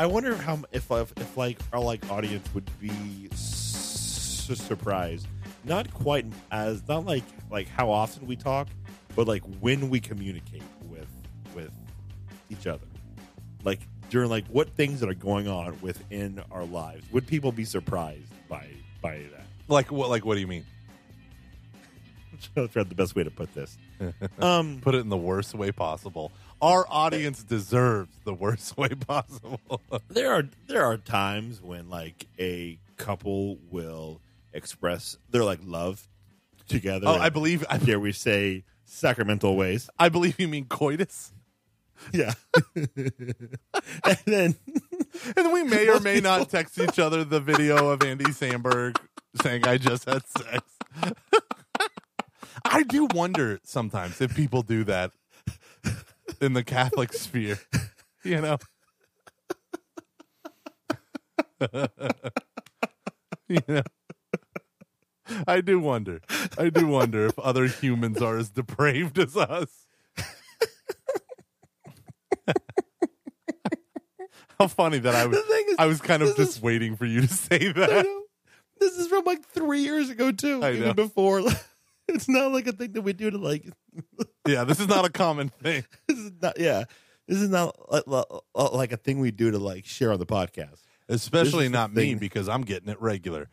I wonder how if if, if like our like audience would be surprised. Not quite as not like like how often we talk, but like when we communicate with with each other. Like during like what things that are going on within our lives. Would people be surprised by by that? Like what? Like what do you mean? That's the best way to put this. Um, Put it in the worst way possible. Our audience deserves the worst way possible. there are there are times when like a couple will express their like love together. oh, in- I believe. I, dare we say sacramental ways. I believe you mean coitus. Yeah. and then And then we may or may not text each other the video of Andy Samberg saying, I just had sex. I do wonder sometimes if people do that in the Catholic sphere, you know? you know? I do wonder. I do wonder if other humans are as depraved as us. How funny that I was is, I was kind of just is- waiting for you to say that. this is from like three years ago too. I even know. before. It's not like a thing that we do to like. Yeah, this is not a common thing. This is not. Yeah, this is not like, like a thing we do to like share on the podcast. Especially This is the not me thing. because I'm getting it regular.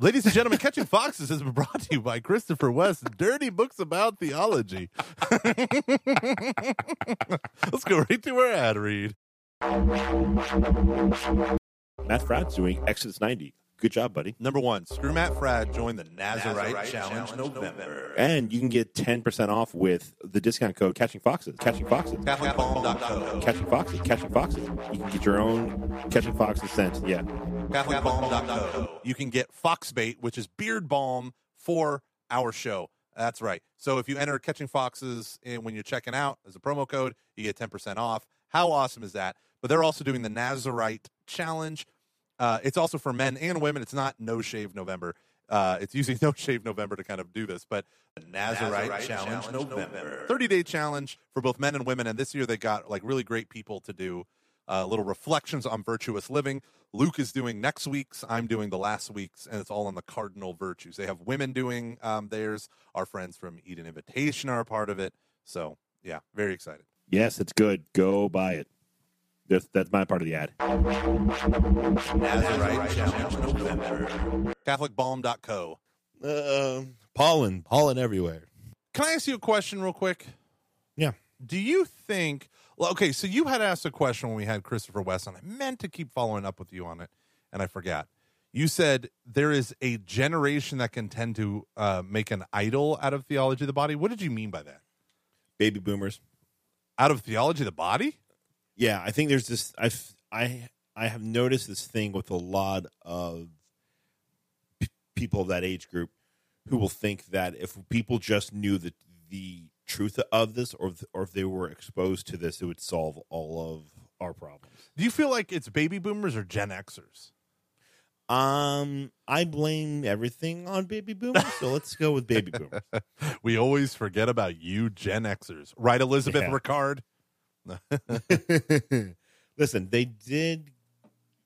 Ladies and gentlemen, Catching Foxes has been brought to you by Christopher West, Dirty Books About Theology. Let's go right to our ad read. Matt Fradd's doing Exodus ninety. Good job, buddy. Number one, Screw Matt Fradd joined the Nazarite, Challenge, November. And you can get ten percent off with the discount code Catching Foxes. Catching Foxes. CatholicBalm.co. Catching Foxes. Catching Foxes. You can get your own Catching Foxes scent. Yeah. CatholicBalm.co. You can get Fox Bait, which is beard balm for our show. That's right. So if you enter Catching Foxes in, when you're checking out as a promo code, you get 10% off. How awesome is that? But they're also doing the Nazarite Challenge. Uh, it's also for men and women. It's not No Shave November. Uh, it's using No Shave November to kind of do this, but the Nazarite, Challenge, November. 30 day challenge for both men and women. And this year they got like really great people to do uh, little reflections on virtuous living. Luke is doing next week's. I'm doing the last week's, and it's all on the cardinal virtues. They have women doing um, theirs. Our friends from Eden Invitation are a part of it. So, yeah, very excited. Yes, it's good. Go buy it. That's, that's my part of the ad. Nazarite Challenge CatholicBalm.co. Uh, pollen, pollen everywhere. Can I ask you a question real quick? Yeah. Do you think? Well, okay, so you had asked a question when we had Christopher West on. I meant to keep following up with you on it, and I forgot. You said there is a generation that can tend to uh, make an idol out of theology of the body. What did you mean by that? Baby boomers. Out of theology of the body? Yeah, I think there's this. I I I have noticed this thing with a lot of p- people of that age group who will think that if people just knew the the truth of this, or if, or if they were exposed to this, it would solve all of our problems. Do you feel like it's baby boomers or Gen Xers? Um, I blame everything on baby boomers, so let's go with baby boomers. We always forget about you, Gen Xers. Right, Elizabeth Yeah. Ricard? Listen, they did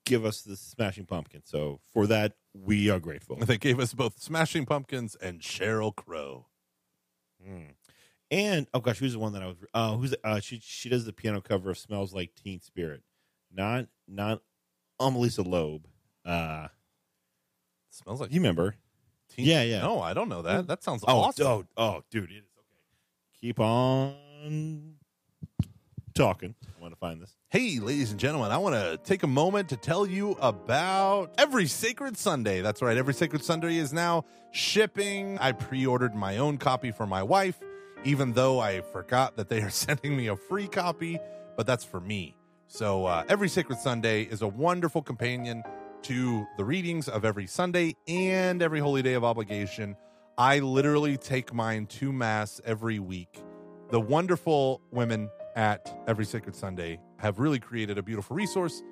give us the Smashing Pumpkin, so for that we are grateful. They gave us both Smashing Pumpkins and Sheryl Crow. And oh gosh, who's the one that I was? Uh, who's uh, she? She does the piano cover of "Smells Like Teen Spirit." Not not um Lisa Loeb. Uh, Smells like you remember? teen- Yeah, yeah. No, I don't know that. That sounds Oh, awesome. oh, oh, dude, it is okay. Keep on talking. I want to find this. Hey, ladies and gentlemen, I want to take a moment to tell you about Every Sacred Sunday. That's right, Every Sacred Sunday is now shipping. I pre ordered my own copy for my wife, even though I forgot that they are sending me a free copy, but that's for me. So, uh, Every Sacred Sunday is a wonderful companion to the readings of every Sunday and every holy day of obligation. I literally take mine to Mass every week. The wonderful women at Every Sacred Sunday have really created a beautiful resource,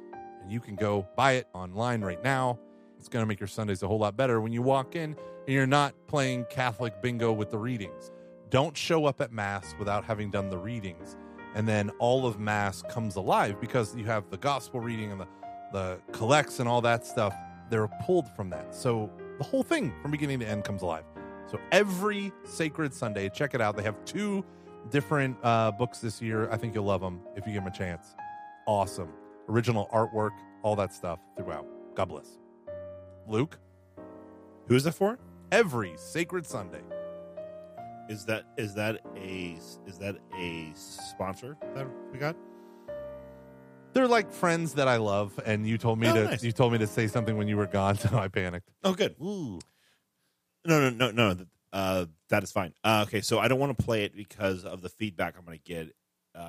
and you can go buy it online right now. It's going to make your Sundays a whole lot better when you walk in and you're not playing Catholic bingo with the readings. Don't show up at Mass without having done the readings. and then all of Mass comes alive because you have the gospel reading and the the collects and all that stuff. They're pulled from that, so the whole thing from beginning to end comes alive. So every sacred Sunday, check it out. They have two different uh, books this year. I think you'll love them if you give them a chance. Awesome, original artwork, all that stuff throughout. God bless. Luke, Who is that for? every sacred Sunday. Is that is that a is that a sponsor that we got? They're like friends that I love, and you told me Oh, to nice. you told me to say something when you were gone, so I panicked. Oh, good. Ooh, No, no, no, no. Th- Uh, that is fine. Uh, okay, so I don't want to play it because of the feedback I'm going to get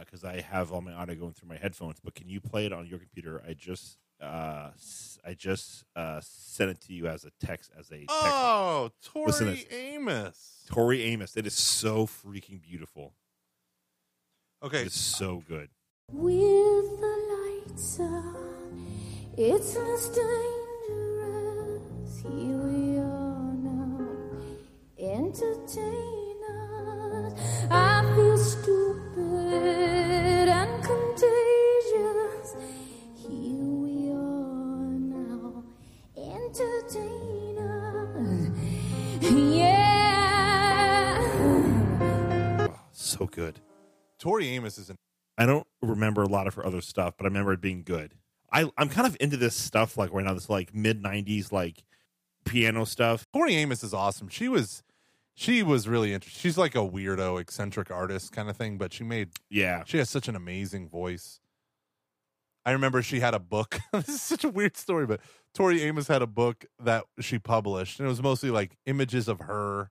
because I have all my audio going through my headphones. But can you play it on your computer? I just uh, s- I just uh, sent it to you as a text as a text. oh, Listen Tori to Amos. Tori Amos. It is so freaking beautiful. Okay, It's so good. With the lights on, it's less dangerous. Here we are now, entertain us. I feel stupid and contagious. Here we are now, entertain us. Yeah. So good. Tori Amos is an I don't remember a lot of her other stuff, but I remember it being good. I, I'm kind of into this stuff like right now, this like mid '90s like piano stuff. Tori Amos is awesome. She was she was really interesting. She's like a weirdo, eccentric artist kind of thing, but she made Yeah, she has such an amazing voice. I remember she had a book. this is such a weird story, but Tori Amos had a book that she published, and it was mostly like images of her,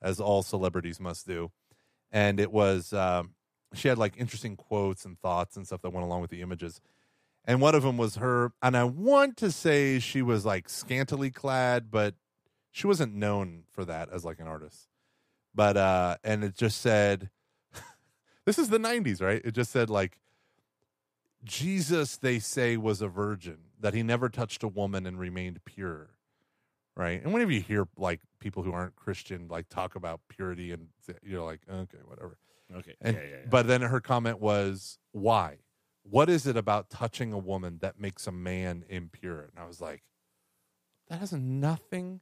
as all celebrities must do. And it was um, she had like interesting quotes and thoughts and stuff that went along with the images. And one of them was her, and I want to say she was like scantily clad, but she wasn't known for that as like an artist. But uh, and it just said, this is the '90s, right? It just said like Jesus, they say, was a virgin, that he never touched a woman and remained pure. Right. And whenever you hear like people who aren't Christian like talk about purity and you're like, okay, whatever. okay, And, yeah, yeah, yeah. But then her comment was, why? What is it about touching a woman that makes a man impure? And I was like, that has nothing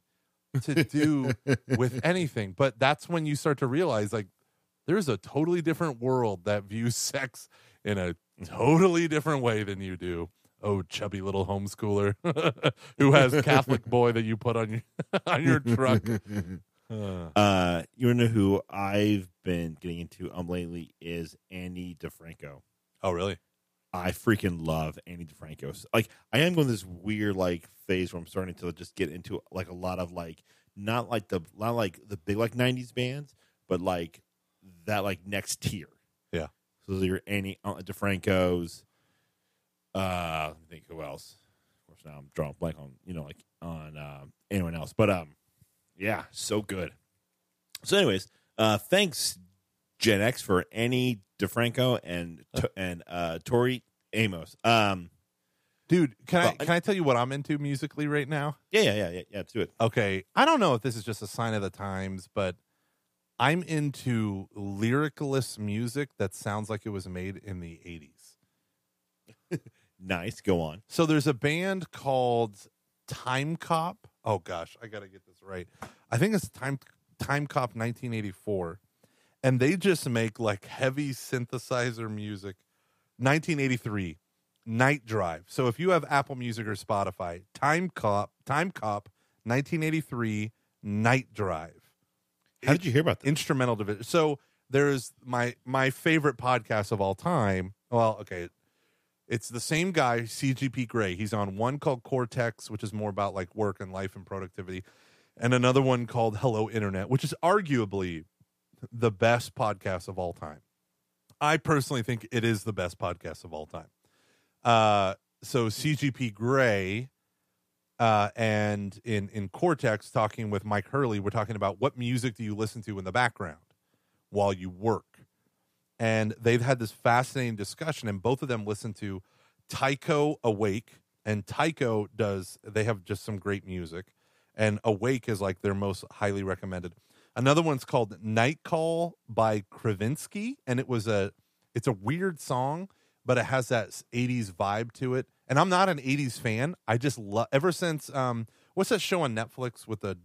to do with anything. But that's when you start to realize like there's a totally different world that views sex in a totally different way than you do. Oh, chubby little homeschooler who has Catholic boy that you put on your on your truck. Uh, you know who I've been getting into um lately is Ani DiFranco. oh, really? I freaking love Ani DiFranco. Like I am going this weird like phase where I'm starting to just get into like a lot of like not like the not like the big like '90s bands, but like that like next tier. Yeah. So your Ani uh, DiFranco's. Uh, let me think who else. Of course, now I'm drawing a blank on you know like on um, anyone else, but um, yeah, so good. So, anyways, uh, thanks Gen X for Ani DiFranco and and uh, Tori Amos. Um, Dude, can Well, I can I tell you what I'm into musically right now? yeah, yeah, yeah, yeah, yeah. Do it. Okay, I don't know if this is just a sign of the times, but I'm into lyricalist music that sounds like it was made in the 80s. Nice. Go on. So there's a band called Timecop. Oh gosh, I got to get this right. I think it's Time Timecop 1984. And they just make like heavy synthesizer music. 1983 Night Drive. So if you have Apple Music or Spotify, Timecop Time Cop 1983 Night Drive How did you hear about this? instrumental division. So there's my my favorite podcast of all time. Well, okay, it's the same guy, CGP Grey. He's on one called Cortex, which is more about like work and life and productivity, and another one called Hello Internet, which is arguably the best podcast of all time. I personally think it is the best podcast of all time. Uh, so CGP Grey uh, and in in Cortex, talking with Mike Hurley, we're talking about what music do you listen to in the background while you work, and they've had this fascinating discussion, and both of them listen to Tycho Awake, and Tycho does they have just some great music, and Awake is like their most highly recommended. Another one's called Night Call by Kavinsky, and it was a It's a weird song, but it has that 80s vibe to it. And I'm not an 80s fan. I just love ever since um what's that show on Netflix with the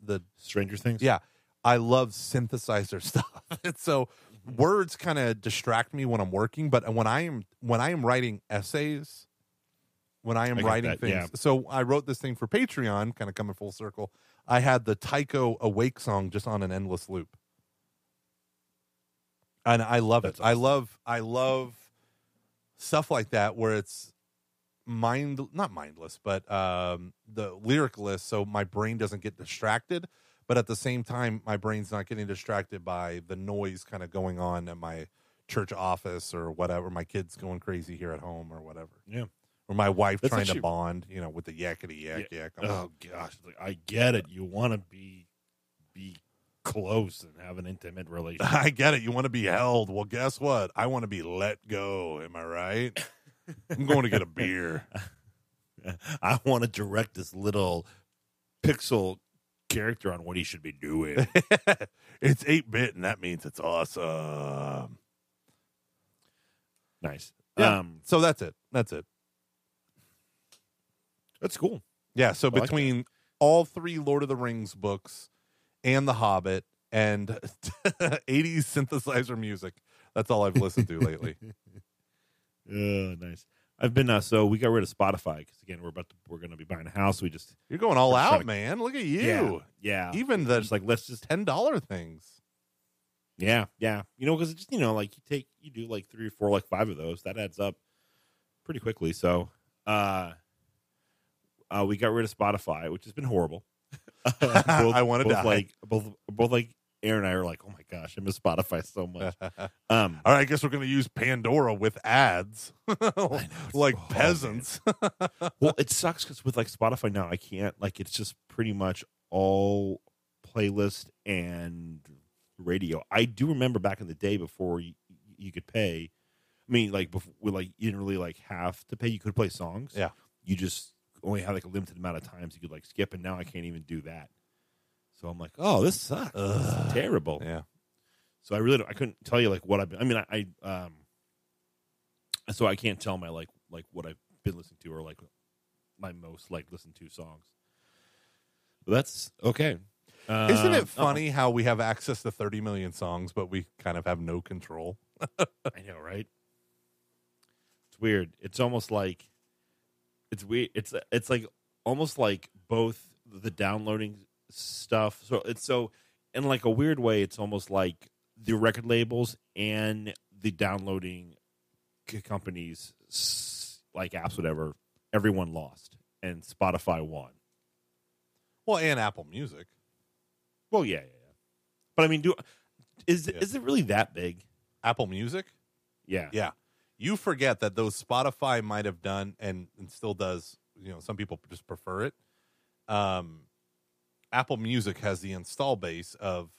the Stranger Things. yeah, I love synthesizer stuff. and so words kind of distract me when I'm working, but when I am when I am writing essays, when I am I writing that, things. yeah. So I wrote this thing for Patreon, kind of coming full circle. I had the Tycho Awake song just on an endless loop. And I love it. I love I love stuff like that where it's mind not mindless, but um the lyricless so my brain doesn't get distracted but at the same time my brain's not getting distracted by the noise kind of going on at my church office or whatever my kids going crazy here at home or whatever Yeah. Or my wife That's trying actually- to bond you know with the yakety yak yak Oh gosh, like, I get it. You want to be be close and have an intimate relationship. I get it. You want to be held. Well, guess what? I want to be let go. Am I right? I'm going to get a beer. I want to direct this little pixel character on what he should be doing. it's 8 bit, and that means it's awesome. nice. Yeah. Um, So that's it. That's it. That's cool. Yeah. So like between all three Lord of the Rings books and The Hobbit and 80s synthesizer music, that's all I've listened to lately. Oh, nice. I've been uh, so we got rid of Spotify because again we're about to we're going to be buying a house. We just You're going all out, to- man. Look at you. yeah Even the just like let's just ten dollar things. yeah yeah you know because it's just you know like you take you do like three or four like five of those that adds up pretty quickly. So uh, uh we got rid of Spotify, which has been horrible. both, I wanna die. Like both both like Aaron and I are like, oh my gosh, I miss Spotify so much. Um, All right, I guess we're going to use Pandora with ads, like oh, peasants. well, it sucks because with like Spotify now, I can't like it's just pretty much all playlist and radio. I do remember back in the day before you, you could pay. I mean, like before, like you didn't really like have to pay. You could play songs. Yeah. You just only had like a limited amount of times you could like skip, and now I can't even do that. So I'm like, oh, this sucks. This is terrible. yeah, So I really don't, I couldn't tell you like what I've been. I mean, I, I um, so I can't tell my like like what I've been listening to or like my most like listened to songs. But that's okay. Uh, isn't it funny how we have access to 30 million songs, but we kind of have no control? I know, right? It's weird. It's almost like it's weird. It's it's like almost like both the downloading stuff. So it's so in like a weird way. It's almost like the record labels and the downloading c- companies, like apps, whatever. Everyone lost, and Spotify won. Well, and Apple Music. Well, yeah, yeah, yeah. But I mean, do is Yeah. is it really that big? Apple Music? Yeah, Yeah. You forget that those Spotify might have done and, and still does, you know, some people just prefer it. Um, Apple Music has the install base of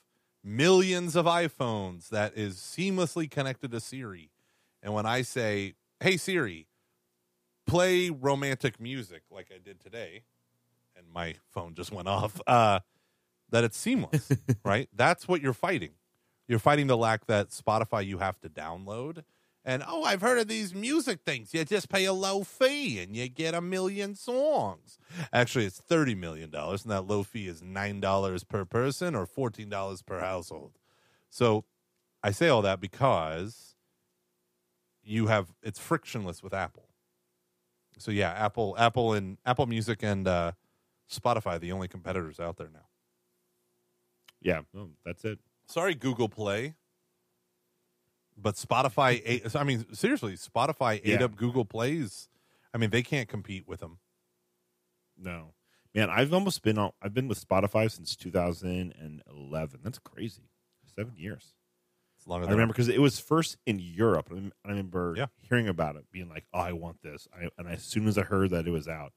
millions of iPhones that is seamlessly connected to Siri. And when I say, "Hey Siri, play romantic music," like I did today, and my phone just went off, uh, that it's seamless, right? That's what you're fighting. You're fighting the lack that Spotify you have to download. And oh, I've heard of these music things. You just pay a low fee and you get a million songs. Actually, it's thirty million dollars, and that low fee is nine dollars per person or fourteen dollars per household. So, I say all that because you have it's frictionless with Apple. So yeah, Apple, Apple, and Apple Music and uh, Spotify, the only competitors out there now. yeah. Oh, that's it. Sorry, Google Play. But Spotify, ate, I mean, seriously, Spotify ate Yeah. up Google Plays. I mean, they can't compete with them. No, man, I've almost been on. I've been with Spotify since 2011. That's crazy. Seven years. It's longer than I remember because it was first in Europe. I remember Yeah. hearing about it, being like, "Oh, I want this." I, and as soon as I heard that it was out,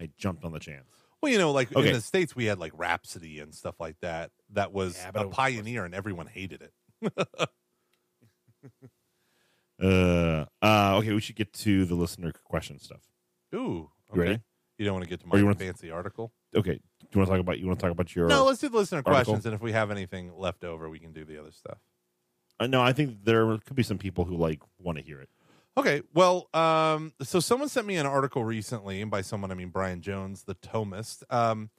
I jumped on the chance. Well, you know, like Okay. in the states, we had like Rhapsody and stuff like that. That was Yeah, a was- pioneer, and everyone hated it. Uh, uh, okay, we should get to the listener question stuff. Ooh, You okay. ready? You don't want to get to my you wanna- fancy article? Okay, do you want to talk about? You want to talk about your? No, let's do the listener article? questions, and if we have anything left over, we can do the other stuff. Uh, no, I think there could be some people who like want to hear it. Okay, well, um, so someone sent me an article recently, and by someone I mean Brian Jones, the Thomist, um,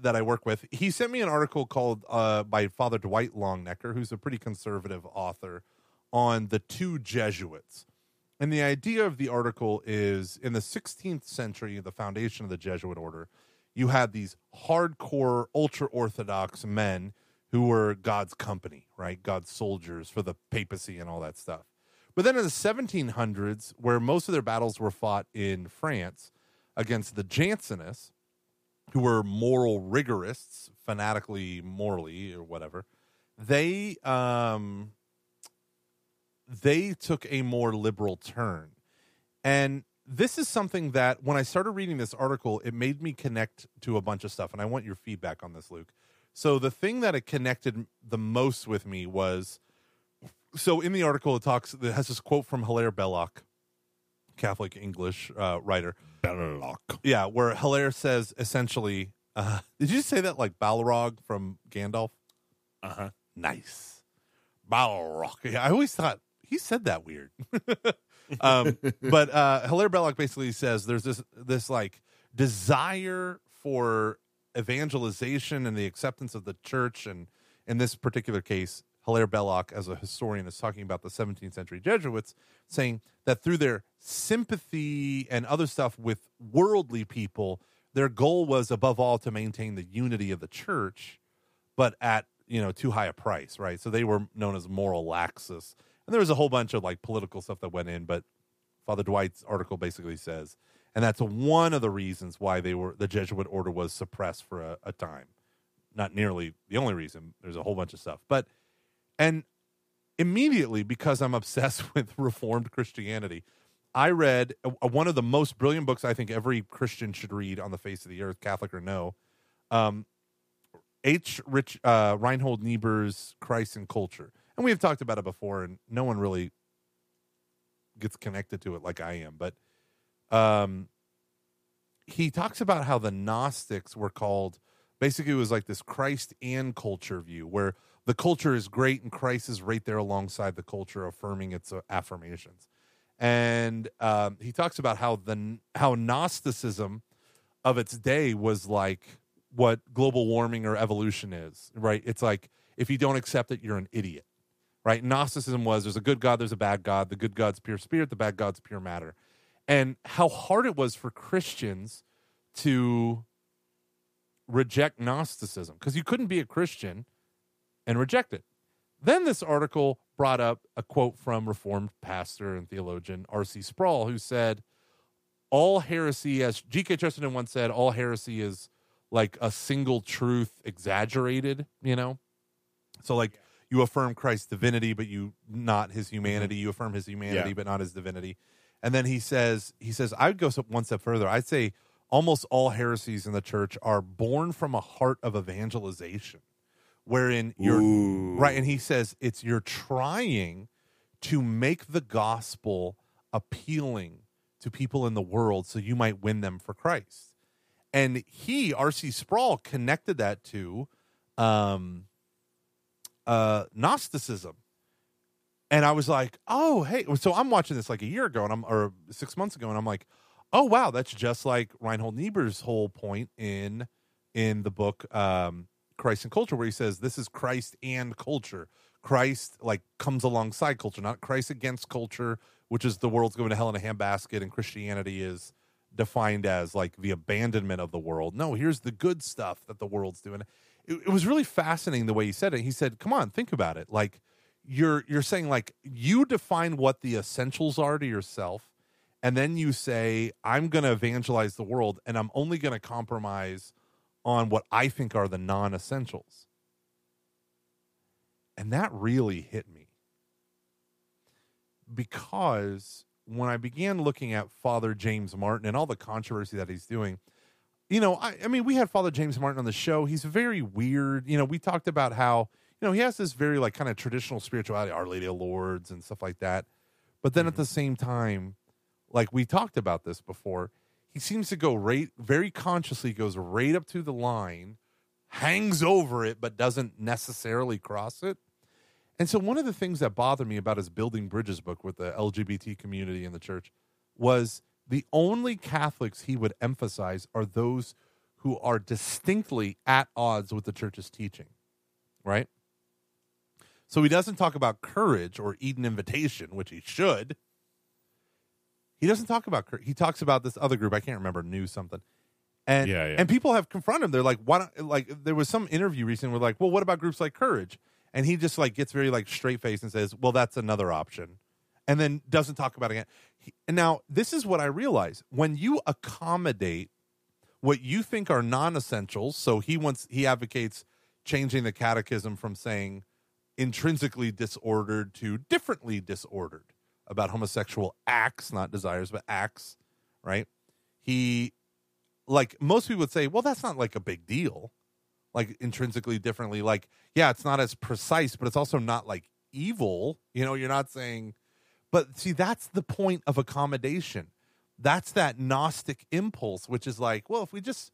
that I work with. He sent me an article called uh, by Father Dwight Longenecker, who's a pretty conservative author, on the two Jesuits. And the idea of the article is in the 16th century, the foundation of the Jesuit order, you had these hardcore, ultra Orthodox men who were God's company, right? God's soldiers for the papacy and all that stuff. But then in the 1700s, where most of their battles were fought in France against the Jansenists, who were moral rigorists, fanatically morally or whatever, they um, they took a more liberal turn. And this is something that when I started reading this article, it made me connect to a bunch of stuff. And I want your feedback on this, Luke. So the thing that it connected the most with me was so in the article it talks it has this quote from Hilaire Belloc, Catholic English uh, writer. Belloc. Yeah, where Hilaire says essentially, uh, did you say that like Balrog from Gandalf? Uh huh. Nice. Balrog. Yeah, I always thought he said that weird. um, but uh, Hilaire Belloc basically says there's this this like desire for evangelization and the acceptance of the church, and in this particular case, Hilaire Belloc, as a historian, is talking about the 17th century Jesuits, saying that through their sympathy and other stuff with worldly people, their goal was above all to maintain the unity of the church, but at you know too high a price, right? So they were known as moral laxists, and there was a whole bunch of like political stuff that went in. But Father Dwight's article basically says, and that's one of the reasons why they were the Jesuit order was suppressed for a, a time. Not nearly the only reason. There's a whole bunch of stuff, but and immediately because I'm obsessed with Reformed Christianity, I read uh, one of the most brilliant books I think every Christian should read on the face of the earth, Catholic or no. Um, H. Rich uh, Reinhold Niebuhr's Christ and Culture, and we have talked about it before, and no one really gets connected to it like I am. But um, he talks about how the Gnostics were called. Basically, it was like this Christ and culture view, where the culture is great and Christ is right there alongside the culture, affirming its uh, affirmations. And um, he talks about how the how Gnosticism of its day was like what global warming or evolution is, right? It's like if you don't accept it, you're an idiot, right? Gnosticism was there's a good God, there's a bad God. The good God's pure spirit, the bad God's pure matter. And how hard it was for Christians to reject Gnosticism because you couldn't be a Christian and reject it. Then this article brought up a quote from Reformed pastor and theologian R.C. Sproul, who said, All heresy, as G.K. Chesterton once said, all heresy is like a single truth exaggerated, you know? So, like, you affirm Christ's divinity, but you not his humanity. You affirm his humanity, Yeah. but not his divinity. And then he says, he says, I would go one step further. I'd say almost all heresies in the church are born from a heart of evangelization, wherein you're Ooh. right. And he says it's you're trying to make the gospel appealing to people in the world so you might win them for Christ. And he, R.C. Sproul, connected that to um, uh, Gnosticism. And I was like, oh, hey. So I'm watching this like a year ago and I'm or six months ago, and I'm like, oh wow, that's just like Reinhold Niebuhr's whole point in in the book um Christ and Culture, where he says this is Christ and culture. Christ like comes alongside culture, not Christ against culture, which is the world's going to hell in a handbasket, and Christianity is defined as like the abandonment of the world. No, here's the good stuff that the world's doing. It, it was really fascinating the way he said it. He said, "Come on, think about it. Like you're you're saying like you define what the essentials are to yourself, and then you say I'm going to evangelize the world, and I'm only going to compromise on what I think are the non-essentials." And that really hit me because when I began looking at Father James Martin and all the controversy that he's doing, you know, I, I mean, we had Father James Martin on the show. He's very weird. You know, we talked about how, you know, he has this very like kind of traditional spirituality, Our Lady of Lourdes and stuff like that. But then at mm-hmm. the same time, like we talked about this before, he seems to go right, very consciously goes right up to the line, hangs over it, but doesn't necessarily cross it. And so one of the things that bothered me about his Building Bridges book with the LGBT community in the church was the only Catholics he would emphasize are those who are distinctly at odds with the church's teaching, right? So he doesn't talk about courage or Eden invitation, which he should. He doesn't talk about courage. He talks about this other group. I can't remember, new something. And Yeah, yeah. and people have confronted him. They're like, why don't like there was some interview recently where like, well, what about groups like Courage? And he just like gets very like straight faced and says, well, that's another option, and then doesn't talk about it again. And now this is what I realize when you accommodate what you think are non-essentials. So he wants he advocates changing the catechism from saying intrinsically disordered to differently disordered about homosexual acts, not desires, but acts, right? He like most people would say, well, that's not like a big deal. Like intrinsically differently, like, yeah, it's not as precise, but it's also not like evil. You know, you're not saying but see, that's the point of accommodation. That's that Gnostic impulse, which is like, well, if we just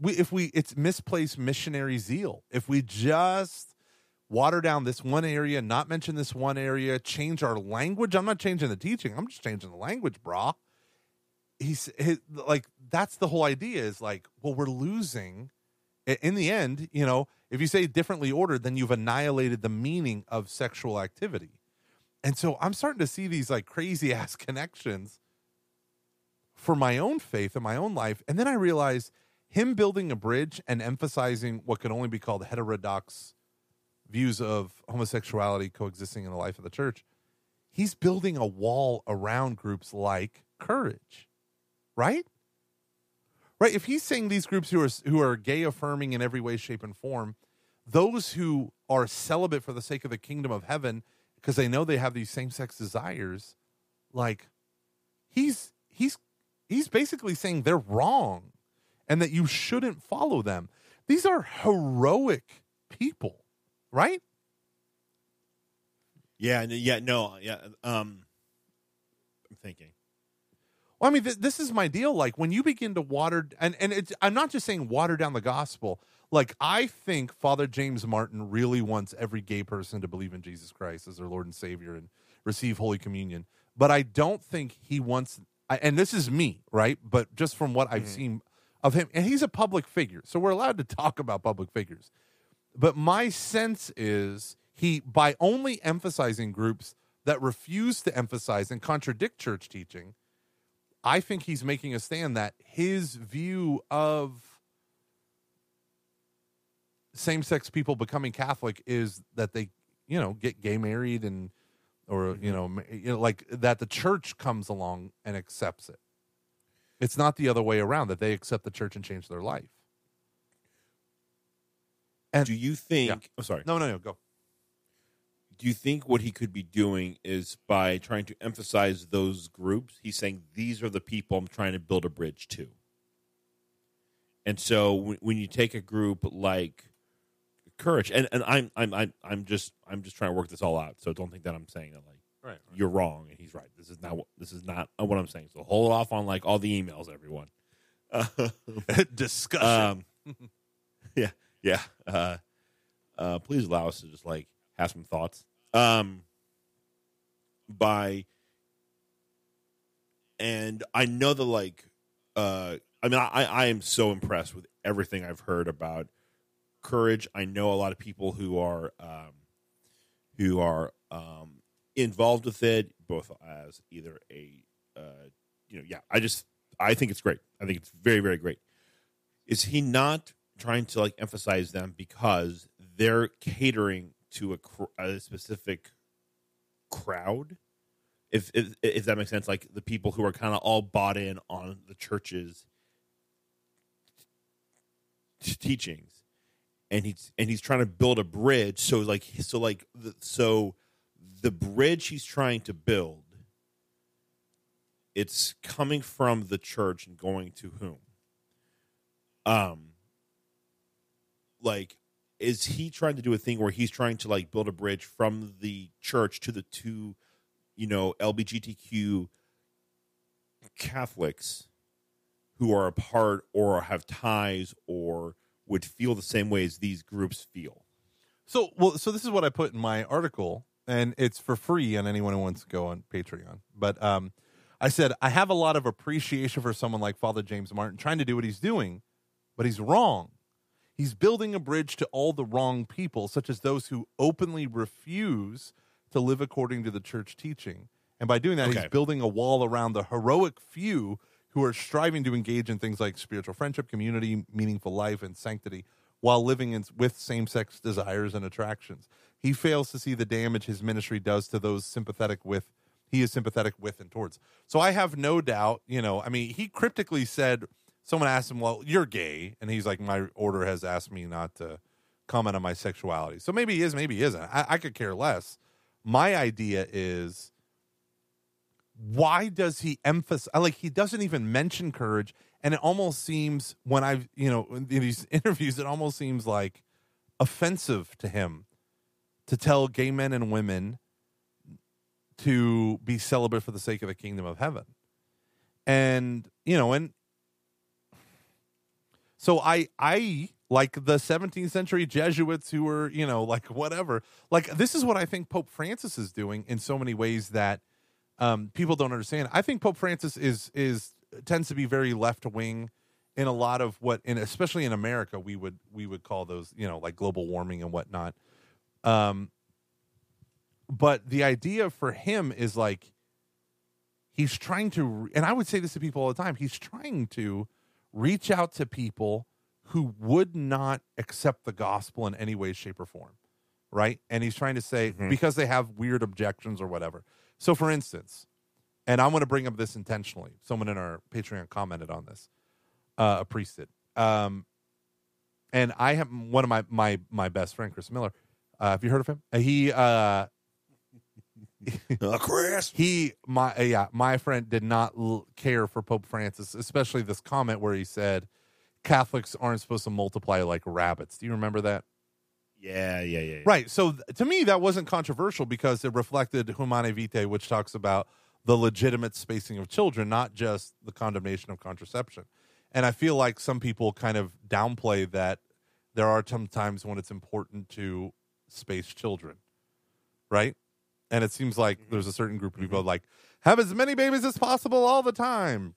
we if we it's misplaced missionary zeal. If we just water down this one area, not mention this one area, change our language. I'm not changing the teaching. I'm just changing the language, brah. He's his, like that's the whole idea is like, well, we're losing. In the end, you know, if you say differently ordered, then you've annihilated the meaning of sexual activity. And so I'm starting to see these like crazy ass connections for my own faith and my own life. And then I realized him building a bridge and emphasizing what could only be called heterodox views of homosexuality coexisting in the life of the church. He's building a wall around groups like Courage, right? Right. If he's saying these groups who are who are gay affirming in every way, shape, and form, those who are celibate for the sake of the kingdom of heaven because they know they have these same sex desires, like he's he's he's basically saying they're wrong and that you shouldn't follow them. These are heroic people, right? Yeah, yeah, no, yeah. Um, I'm thinking. Well, I mean, th- this is my deal. Like when you begin to water, and and it's, I'm not just saying water down the gospel. Like I think Father James Martin really wants every gay person to believe in Jesus Christ as their Lord and Savior and receive Holy Communion. But I don't think he wants. And this is me, right? But just from what I've mm-hmm. seen of him, and he's a public figure, so we're allowed to talk about public figures. But my sense is he, by only emphasizing groups that refuse to emphasize and contradict church teaching, I think he's making a stand that his view of same sex people becoming Catholic is that they, you know, get gay married and, or, you mm-hmm. know, you know, like that the church comes along and accepts it. It's not the other way around that they accept the church and change their life. And Do you think? Yeah. Oh, sorry. no, no, no, go. Do you think what he could be doing is by trying to emphasize those groups? He's saying these are the people I'm trying to build a bridge to. And so when you take a group like Courage, and, and I'm I'm I'm I'm just I'm just trying to work this all out. So don't think that I'm saying that like Right. you're wrong and he's right. This is not what this is not what I'm saying. So hold off on like all the emails, everyone. Discussion. Um, yeah, yeah. Uh, uh, please allow us to just like have some thoughts. Um, by and I know that like, uh, I mean, I I am so impressed with everything I've heard about courage. I know a lot of people who are um, who are um, involved with it, both as either a uh, you know, yeah. I just I think it's great. I think it's very very great is he not trying to like emphasize them because they're catering to a, a specific crowd if, if if that makes sense like the people who are kind of all bought in on the church's teachings and he's and he's trying to build a bridge. So like so like the, so the bridge he's trying to build it's coming from the church and going to whom? Um like is he trying to do a thing where he's trying to like build a bridge from the church to the two you know lbgtq catholics who are a part or have ties or would feel the same way as these groups feel So, well, so this is what I put in my article, and it's for free on anyone who wants to go on Patreon. But um, I said I have a lot of appreciation for someone like Father James Martin trying to do what he's doing, but he's wrong. He's building a bridge to all the wrong people, such as those who openly refuse to live according to the church teaching. And by doing that, he's building a wall around the heroic few who are striving to engage in things like spiritual friendship, community, meaningful life, and sanctity while living in, with same sex desires and attractions. He fails to see the damage his ministry does to those sympathetic with he is sympathetic with and towards. So I have no doubt, you know, I mean, he cryptically said someone asked him, "Well, you're gay." And he's like, "My order has asked me not to comment on my sexuality." So maybe he is, maybe he isn't. I, I could care less. My idea is why does he emphasize like he doesn't even mention courage and it almost seems when i've you know in these interviews it almost seems like offensive to him to tell gay men and women to be celibate for the sake of the kingdom of heaven. And you know and so i i like the 17th century jesuits who were you know like whatever like this is what i think pope francis is doing in so many ways that um, people don't understand. I think Pope Francis is is tends to be very left wing in a lot of what, and especially in America, we would we would call those you know like global warming and whatnot. Um, but the idea for him is like he's trying to, and I would say this to people all the time. He's trying to reach out to people who would not accept the gospel in any way, shape, or form, right? And he's trying to say because they have weird objections or whatever. So, for instance, and I'm going to bring up this intentionally. Someone in our Patreon commented on this. Uh, a priest did. Um, and I have one of my my my best friend, Chris Miller. Uh, have you heard of him? Uh, He uh, Uh, Chris. he my uh, yeah my friend did not l- care for Pope Francis, especially this comment where he said Catholics aren't supposed to multiply like rabbits. Do you remember that? Yeah, yeah, yeah. yeah. Right. So th- to me, that wasn't controversial because it reflected Humanae Vitae, which talks about the legitimate spacing of children, not just the condemnation of contraception. And I feel like some people kind of downplay that there are some times when it's important to space children, right? And it seems like mm-hmm. there's a certain group of people mm-hmm. like have as many babies as possible all the time.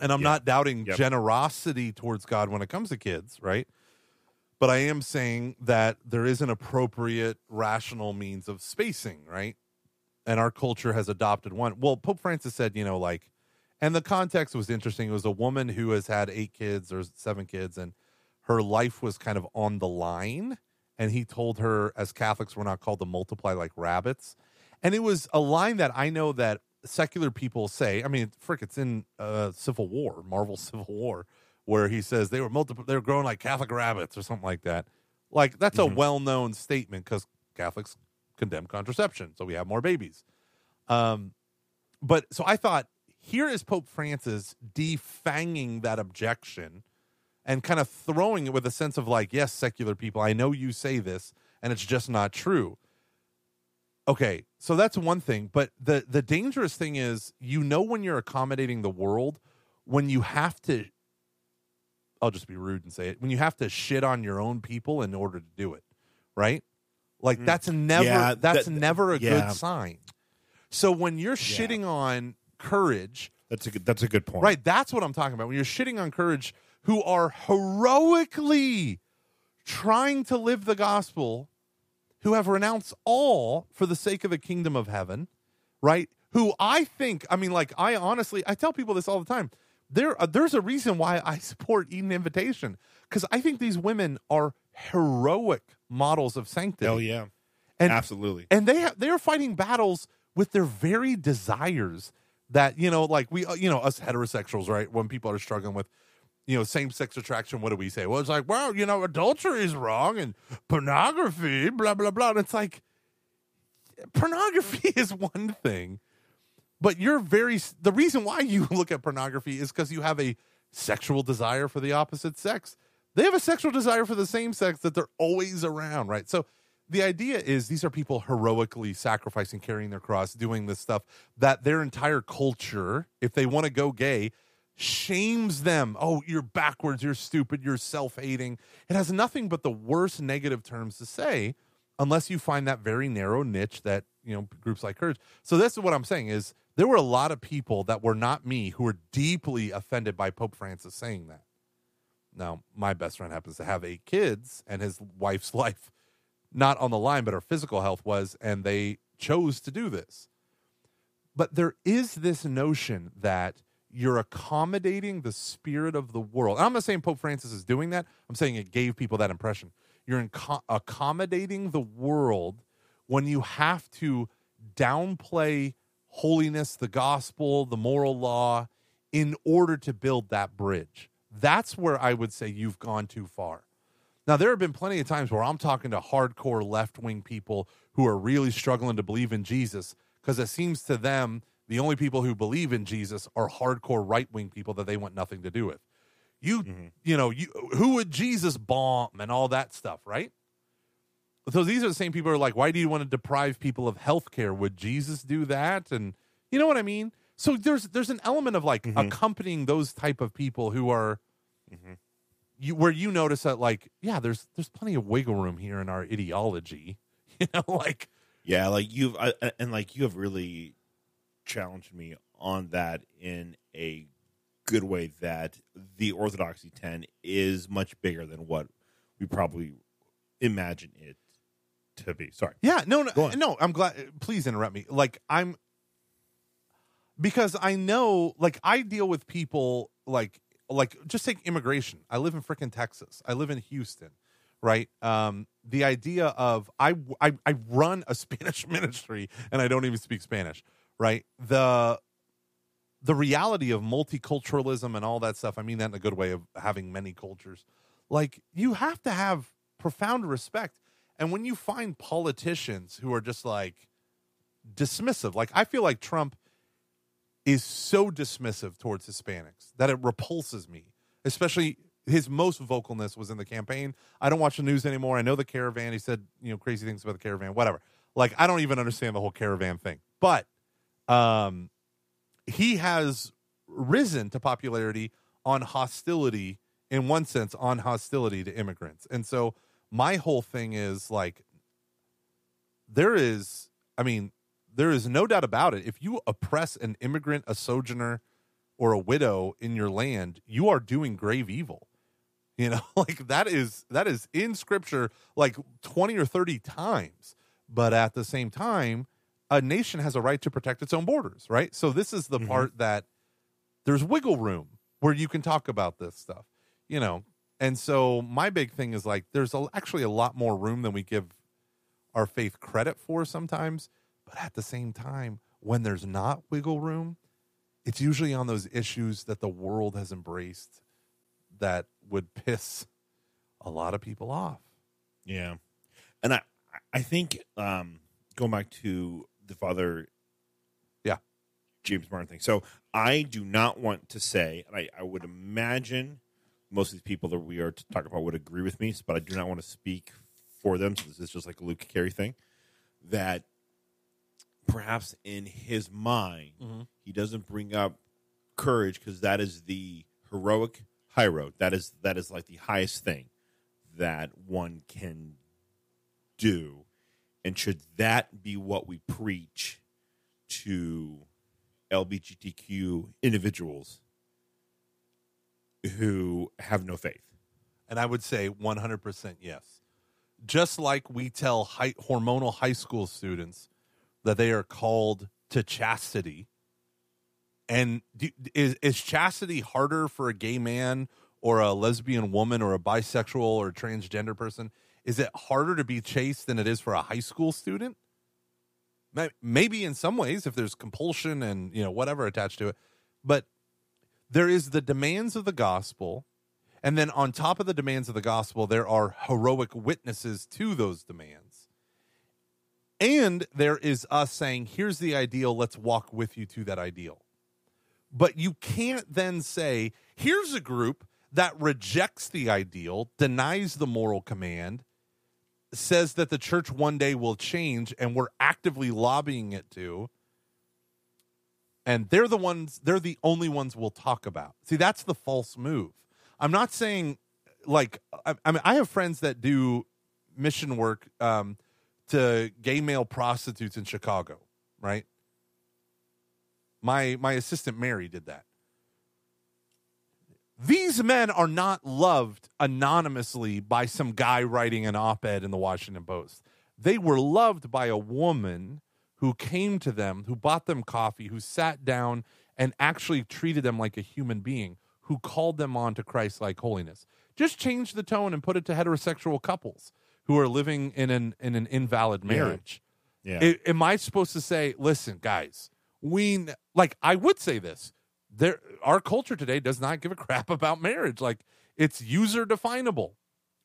And I'm Yeah. not doubting Yep. generosity towards God when it comes to kids, right? But I am saying that there is an appropriate, rational means of spacing, right? And our culture has adopted one. Well, Pope Francis said, you know, like, and the context was interesting. It was a woman who has had eight kids or seven kids, and her life was kind of on the line. And he told her, as Catholics, we're not called to multiply like rabbits. And it was a line that I know that secular people say. I mean, frick, it's in uh, Civil War, Marvel Civil War, where he says they were multiple, they were growing like Catholic rabbits or something like that. Like that's a well-known statement because Catholics condemn contraception, so we have more babies. Um, but so I thought here is Pope Francis defanging that objection and kind of throwing it with a sense of like, yes, secular people, I know you say this, and it's just not true. Okay, so that's one thing, but the the dangerous thing is you know when you're accommodating the world when you have to I'll just be rude and say it. When you have to shit on your own people in order to do it, right? Like that's never Mm. Yeah, that's that- never a yeah. good sign. So when you're shitting on courage, That's a good, that's a good point. right? That's what I'm talking about. When you're shitting on courage, who are heroically trying to live the gospel, who have renounced all for the sake of the kingdom of heaven, right? Who I think, I mean, like I honestly, I tell people this all the time. There, uh, there's a reason why I support Eden Invitation because I think these women are heroic models of sanctity. Hell yeah. And Absolutely. and they they are fighting battles with their very desires that you know like we uh, you know us heterosexuals right when people are struggling with you know same sex attraction what do we say well it's like well you know adultery is wrong and pornography blah blah blah and it's like pornography is one thing but you're very the reason why you look at pornography is because you have a sexual desire for the opposite sex. They have a sexual desire for the same sex that they're always around right? So the idea is these are people heroically sacrificing carrying their cross doing this stuff that their entire culture if they want to go gay shames them. Oh you're backwards you're stupid you're self-hating. It has nothing but the worst negative terms to say unless you find that very narrow niche that you know groups like hers. So this is what I'm saying is there were a lot of people that were not me who were deeply offended by Pope Francis saying that. Now, my best friend happens to have eight kids, and his wife's life, not on the line, but her physical health was, and they chose to do this. But there is this notion that you're accommodating the spirit of the world. And I'm not saying Pope Francis is doing that. I'm saying it gave people that impression. You're inco- accommodating the world when you have to downplay holiness, the gospel, the moral law in order to build that bridge. That's where I would say you've gone too far. Now, there have been plenty of times where I'm talking to hardcore left wing people who are really struggling to believe in Jesus because it seems to them the only people who believe in Jesus are hardcore right wing people that they want nothing to do with. You, mm-hmm. you know, you who would Jesus bomb and all that stuff, right? So these are the same people who are like, why do you want to deprive people of health care? Would Jesus do that? And you know what I mean? So there's there's an element of like mm-hmm. accompanying those type of people who are mm-hmm. you where you notice that like, yeah, there's there's plenty of wiggle room here in our ideology. You know, like Yeah, like you've I, and like you have really challenged me on that in a good way. That the Orthodoxy ten is much bigger than what we probably imagine it to be. Sorry. Yeah, no, no, no. I'm glad. Please interrupt me. Like I'm, because I know, like I deal with people like, like just take immigration. I live in freaking Texas. I live in Houston, right? Um, the idea of I, I I run a Spanish ministry and I don't even speak Spanish, right? The the reality of multiculturalism and all that stuff. I mean that in a good way of having many cultures. Like you have to have profound respect. And when you find politicians who are just like dismissive, like I feel like Trump is so dismissive towards Hispanics that it repulses me, especially his most vocalness was in the campaign. I don't watch the news anymore. I know the caravan. He said, you know, crazy things about the caravan, whatever. Like, I don't even understand the whole caravan thing. But um, he has risen to popularity on hostility, in one sense, on hostility to immigrants. And so my whole thing is like, there is, I mean, there is no doubt about it. If you oppress an immigrant, a sojourner, or a widow in your land, you are doing grave evil. You know, like that is that is in scripture like 20 or 30 times. But at the same time, a nation has a right to protect its own borders, right? So this is the mm-hmm. part that there's wiggle room where you can talk about this stuff, you know. And so my big thing is like there's a, actually a lot more room than we give our faith credit for sometimes, but at the same time, when there's not wiggle room, it's usually on those issues that the world has embraced that would piss a lot of people off. Yeah, and I I think um, going back to the father, Yeah. James Martin thing. So I do not want to say, and I, I would imagine most of these people that we are talking about would agree with me, but I do not want to speak for them. So this is just like a Luke Carey thing that perhaps in his mind mm-hmm. he doesn't bring up courage because that is the heroic high road. That is that is like the highest thing that one can do. And should that be what we preach to LGBTQ individuals who have no faith? And I would say 100% yes. Just like we tell high, hormonal high school students that they are called to chastity. And do, is, is chastity harder for a gay man or a lesbian woman or a bisexual or a transgender person? Is it harder to be chaste than it is for a high school student? Maybe in some ways, if there's compulsion and you know whatever attached to it, but there is the demands of the gospel and then on top of the demands of the gospel, there are heroic witnesses to those demands. And there is us saying, here's the ideal, let's walk with you to that ideal. But you can't then say, here's a group that rejects the ideal, denies the moral command, says that the church one day will change, and we're actively lobbying it to. And they're the ones, they're the only ones we'll talk about. See, that's the false move. I'm not saying like I, I mean I have friends that do mission work um, to gay male prostitutes in Chicago, right? My my assistant Mary did that. These men are not loved anonymously by some guy writing an op-ed in the Washington Post. They were loved by a woman who came to them, who bought them coffee, who sat down and actually treated them like a human being, who called them on to Christ-like holiness. Just change the tone and put it to heterosexual couples who are living in an in an invalid marriage. Yeah. I- am I supposed to say, listen, guys, we like I would say this. There our culture today does not give a crap about marriage. Like it's user definable,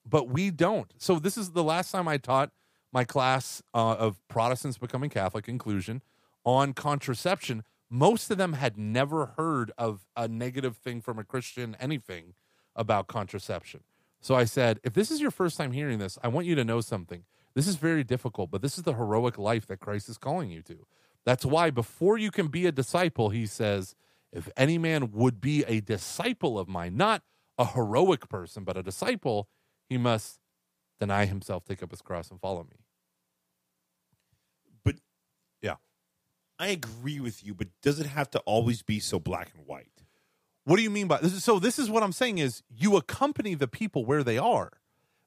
but we don't. So this is the last time I taught my class uh, of Protestants becoming Catholic inclusion on contraception. Most of them had never heard of a negative thing from a Christian anything about contraception. So I said, if this is your first time hearing this, I want you to know something. This is very difficult, but this is the heroic life that Christ is calling you to. That's why before you can be a disciple, he says, if any man would be a disciple of mine, not a heroic person, but a disciple, he must deny himself, take up his cross, and follow me. but Yeah. I agree with you, but does it have to always be so black and white? What do you mean by this? is- So this is what I'm saying is you accompany the people where they are.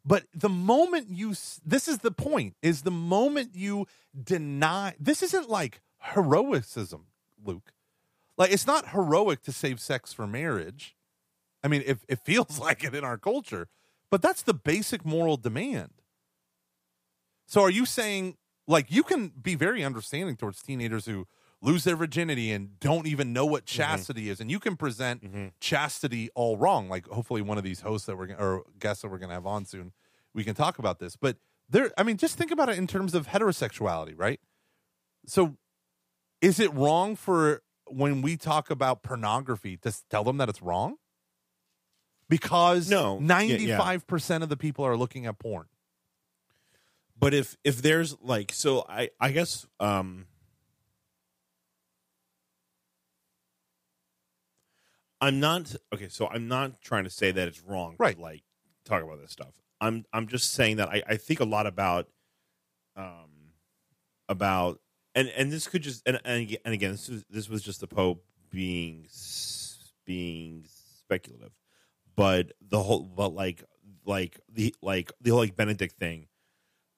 But the moment you this is the point is the moment you deny this isn't like heroicism, Luke. Like it's not heroic to save sex for marriage. I mean, if it feels like it in our culture, but that's the basic moral demand. So are you saying like you can be very understanding towards teenagers who lose their virginity and don't even know what mm-hmm. chastity is and you can present mm-hmm. chastity all wrong like hopefully one of these hosts that we're gonna, or guests that we're going to have on soon we can talk about this. But there I mean just think about it in terms of heterosexuality right? So is it wrong for when we talk about pornography to tell them that it's wrong because No. Yeah, yeah. 95% of the people are looking at porn But if if there's like so I I guess um I'm not okay, so I'm not trying to say that it's wrong Right. to like talk about this stuff. I'm I'm just saying that I, I think a lot about um about and and this could just and and again, and again this was this was just the Pope being being speculative. But the whole but like like the like the whole like Benedict thing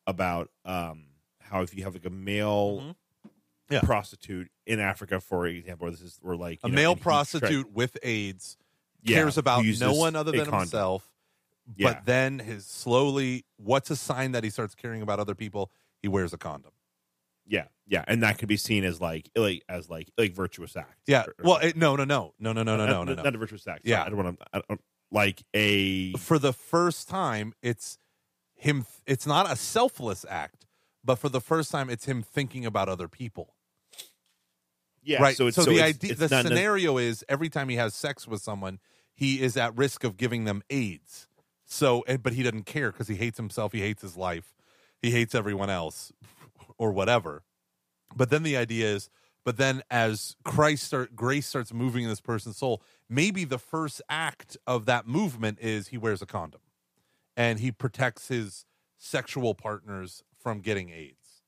about um how if you have like a male Mhm. Yeah. prostitute in Africa, for example, this is where like a know, male prostitute with AIDS Yeah, cares about no one other than himself. Yeah. But then his slowly, what's a sign that he starts caring about other people? He wears a condom. Yeah, yeah, and that could be seen as like like as like like virtuous act. Yeah. Or- or Well, it, no, no, no, no, no, no, no, no, no, no. not a virtuous act. Yeah. I don't want to like a For the first time, it's him. It's not a selfless act, but for the first time, it's him thinking about other people. yeah. right. So, it's, the it's- idea, it's the scenario is every time he has sex with someone, he is at risk of giving them AIDS. So, but he doesn't care because he hates himself. He hates his life. He hates everyone else, or whatever. But then the idea is, but then as Christ start, grace starts moving in this person's soul, maybe the first act of that movement is he wears a condom, and he protects his sexual partners from getting AIDS.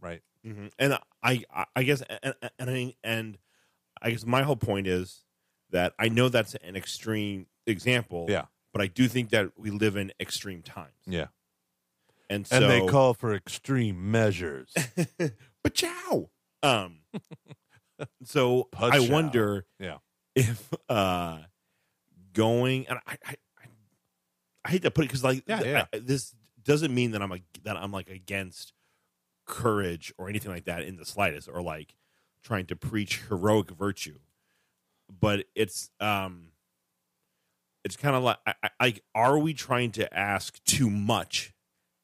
Right. Mhm. And I, I, I guess, and, and I, and I guess my whole point is that I know that's an extreme example. Yeah. But I do think that we live in extreme times, Yeah. and so And they call for extreme measures. but chow. Um. so I Pachow. wonder Yeah. If uh going and I I, I, I hate to put it because like Yeah, yeah. I- this doesn't mean that I'm like that I'm like against courage or anything like that in the slightest or like trying to preach heroic virtue, but it's um it's kind of like I, I, like are we trying to ask too much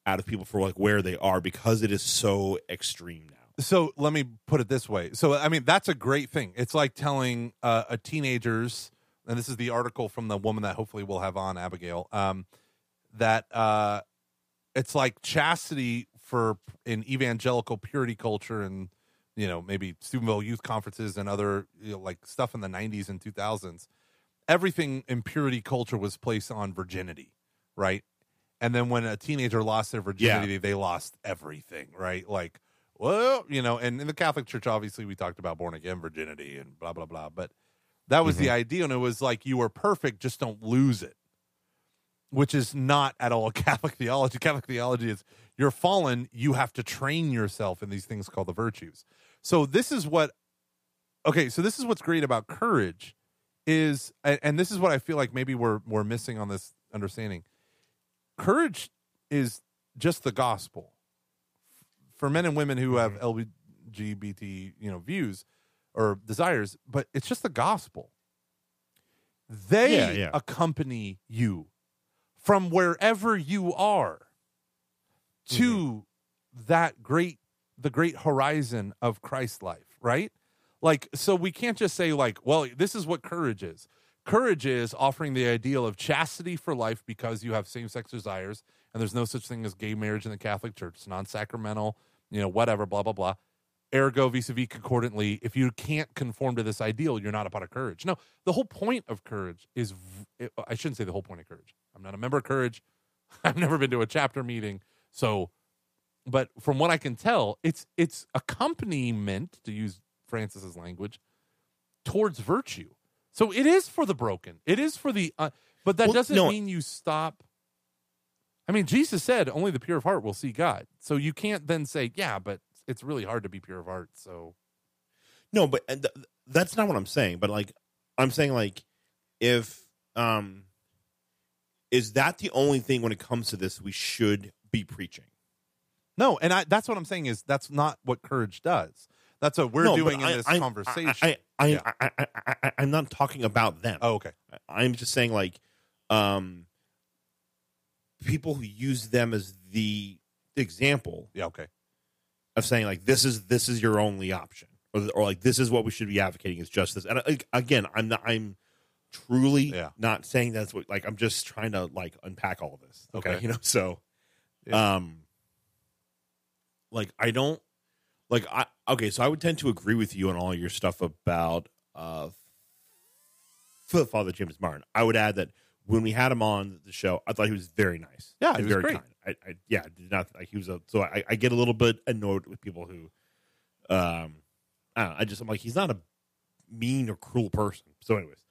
out of people for like where they are because it is so extreme now. So let me put it this way. So I mean that's a great thing. It's like telling uh, a teenagers, and this is the article from the woman that hopefully we'll have on Abigail. Um, that uh, it's like chastity for in evangelical purity culture and you know maybe Steubenville youth conferences and other you know, like stuff in the '90s and 2000s. Everything in purity culture was placed on virginity, right? and then when a teenager lost their virginity, they lost everything, right? Like, well, you know, and in the Catholic Church, obviously, we talked about born again virginity and blah blah blah, but that was the mm-hmm. idea, and it was like you were perfect, just don't lose it, which is not at all Catholic theology. Catholic theology is you're fallen, you have to train yourself in these things called the virtues. So this is what, okay, so this is what's great about courage is, and, and this is what I feel like maybe we're we're missing on this understanding. Courage is just the gospel for men and women who have mm-hmm. LGBT, you know, views or desires, but it's just the gospel. They Yeah, yeah. accompany you from wherever you are to mm-hmm. that great the great horizon of Christ's life, right? Like so we can't just say like, well, this is what courage is. Courage is offering the ideal of chastity for life because you have same-sex desires and there's no such thing as gay marriage in the Catholic Church. It's non-sacramental, you know, whatever, blah blah blah. Ergo, vis-a-vis concordantly, if you can't conform to this ideal, you're not a part of courage. No, the whole point of courage is v- I shouldn't say the whole point of courage. I'm not a member of courage. I've never been to a chapter meeting. So but from what I can tell, it's it's accompaniment to use Francis's language towards virtue. So it is for the broken. It is for the uh, but that Well, doesn't no. mean you stop I mean, Jesus said only the pure of heart will see God. So you can't then say, yeah, but it's really hard to be pure of heart. So No, but and th- that's not what I'm saying. But like, I'm saying like, if um, is that the only thing when it comes to this we should be preaching? no, and I, that's what I'm saying is that's not what courage does. That's what we're No, doing in I- this I- conversation. I, I, Yeah. I, I, I, I, I'm not talking about them. oh, okay. I'm just saying like, um, people who use them as the example Yeah, okay. of saying like this is this is your only option or, or like this is what we should be advocating is justice and again i'm not i'm truly Yeah. not saying that's what like i'm just trying to like unpack all of this okay, Okay. you know so Yeah. um like i don't like i okay so i would tend to agree with you on all your stuff about uh F- father james martin i would add that when we had him on the show i thought he was very nice Yeah, he was very great. kind I, I yeah did not like he was a so I, I get a little bit annoyed with people who um I, don't know, I just i'm like he's not a mean or cruel person so anyways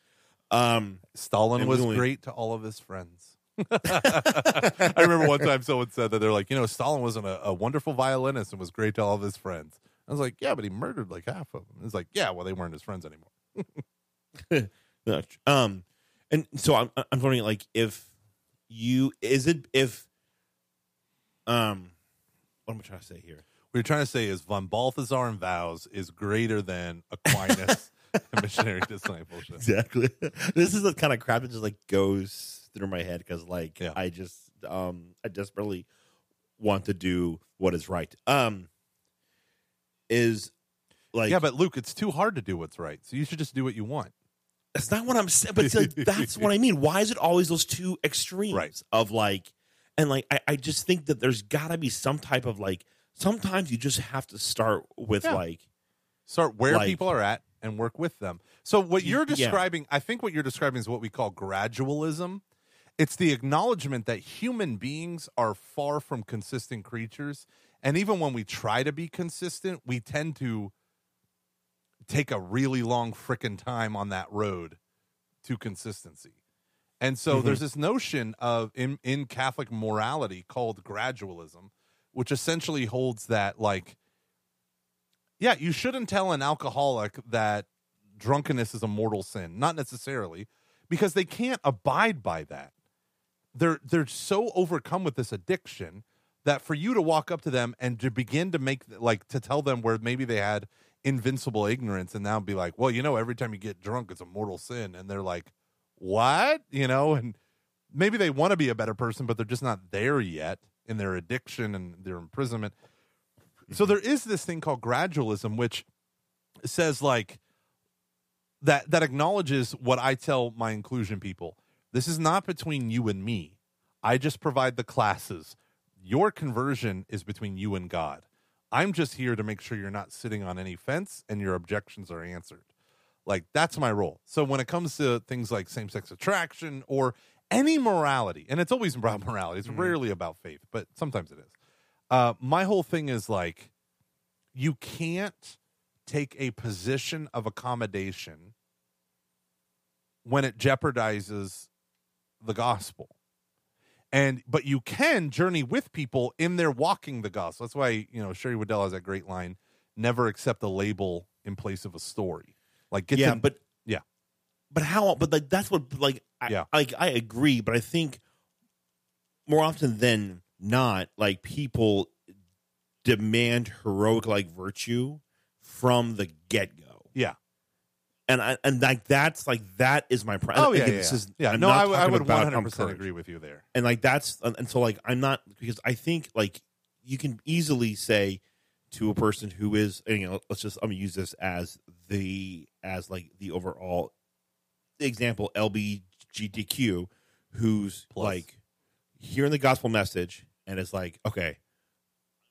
um Stalin was we only- great to all of his friends. I remember one time someone said that they're like, you know, Stalin wasn't a, a wonderful violinist and was great to all of his friends. I was like, yeah, but he murdered like half of them. It's like, yeah, well, they weren't his friends anymore. um and so i'm i'm wondering like if you is it if um what am i trying to say here What you're trying to say is von Balthasar and Vows is greater than Aquinas and missionary discipleship. exactly this is the kind of crap that just like goes through my head because like Yeah. i just um i desperately want to do what is right um is like yeah, but Luke, it's too hard to do what's right. So you should just do what you want. That's not what i'm saying but it's like, that's what i mean why is it always those two extremes Right. of like and like I, I just think that there's gotta be some type of like sometimes you just have to start with Yeah. like Start where Like- people are at and work with them. So what you're yeah. describing, I think what you're describing is what we call gradualism. It's the acknowledgement that human beings are far from consistent creatures. And even when we try to be consistent, we tend to take a really long frickin' time on that road to consistency. And so Mhm. there's this notion of in, in Catholic morality called gradualism, which essentially holds that like yeah, you shouldn't tell an alcoholic that drunkenness is a mortal sin. Not necessarily, because they can't abide by that. They're they're so overcome with this addiction that for you to walk up to them and to begin to make like to tell them where maybe they had invincible ignorance and now be like, well, you know, every time you get drunk, it's a mortal sin, and they're like, what, you know, and maybe they want to be a better person, but they're just not there yet in their addiction and their imprisonment. So mm-hmm. there is this thing called gradualism, which says like that that acknowledges what I tell my inclusion people. This is not between you and me. I just provide the classes. Your conversion is between you and God. I'm just here to make sure you're not sitting on any fence and your objections are answered. Like that's my role. So when it comes to things like same-sex attraction or any morality, and it's always about morality. It's Mhm. rarely about faith, but sometimes it is. Uh, my whole thing is like, you can't take a position of accommodation when it jeopardizes the gospel. And but you can journey with people in their walking the gospel. That's why you know Sherry Weddell has that great line: "Never accept a label in place of a story." Like, get yeah, to, but yeah. but how? But like that's what like I, Yeah. like I agree, but I think more often than not, like people demand heroic like virtue from the get go. Yeah. And I and like that's like that is my problem. oh yeah, yeah, yeah. yeah. I'm no, I, I would one hundred percent agree with you there. and like that's and, and so like i'm not because i think like you can easily say to a person who is you know let's just i'm gonna use this as the as like the overall example lbgtq who's Plus. like hearing the gospel message and is like okay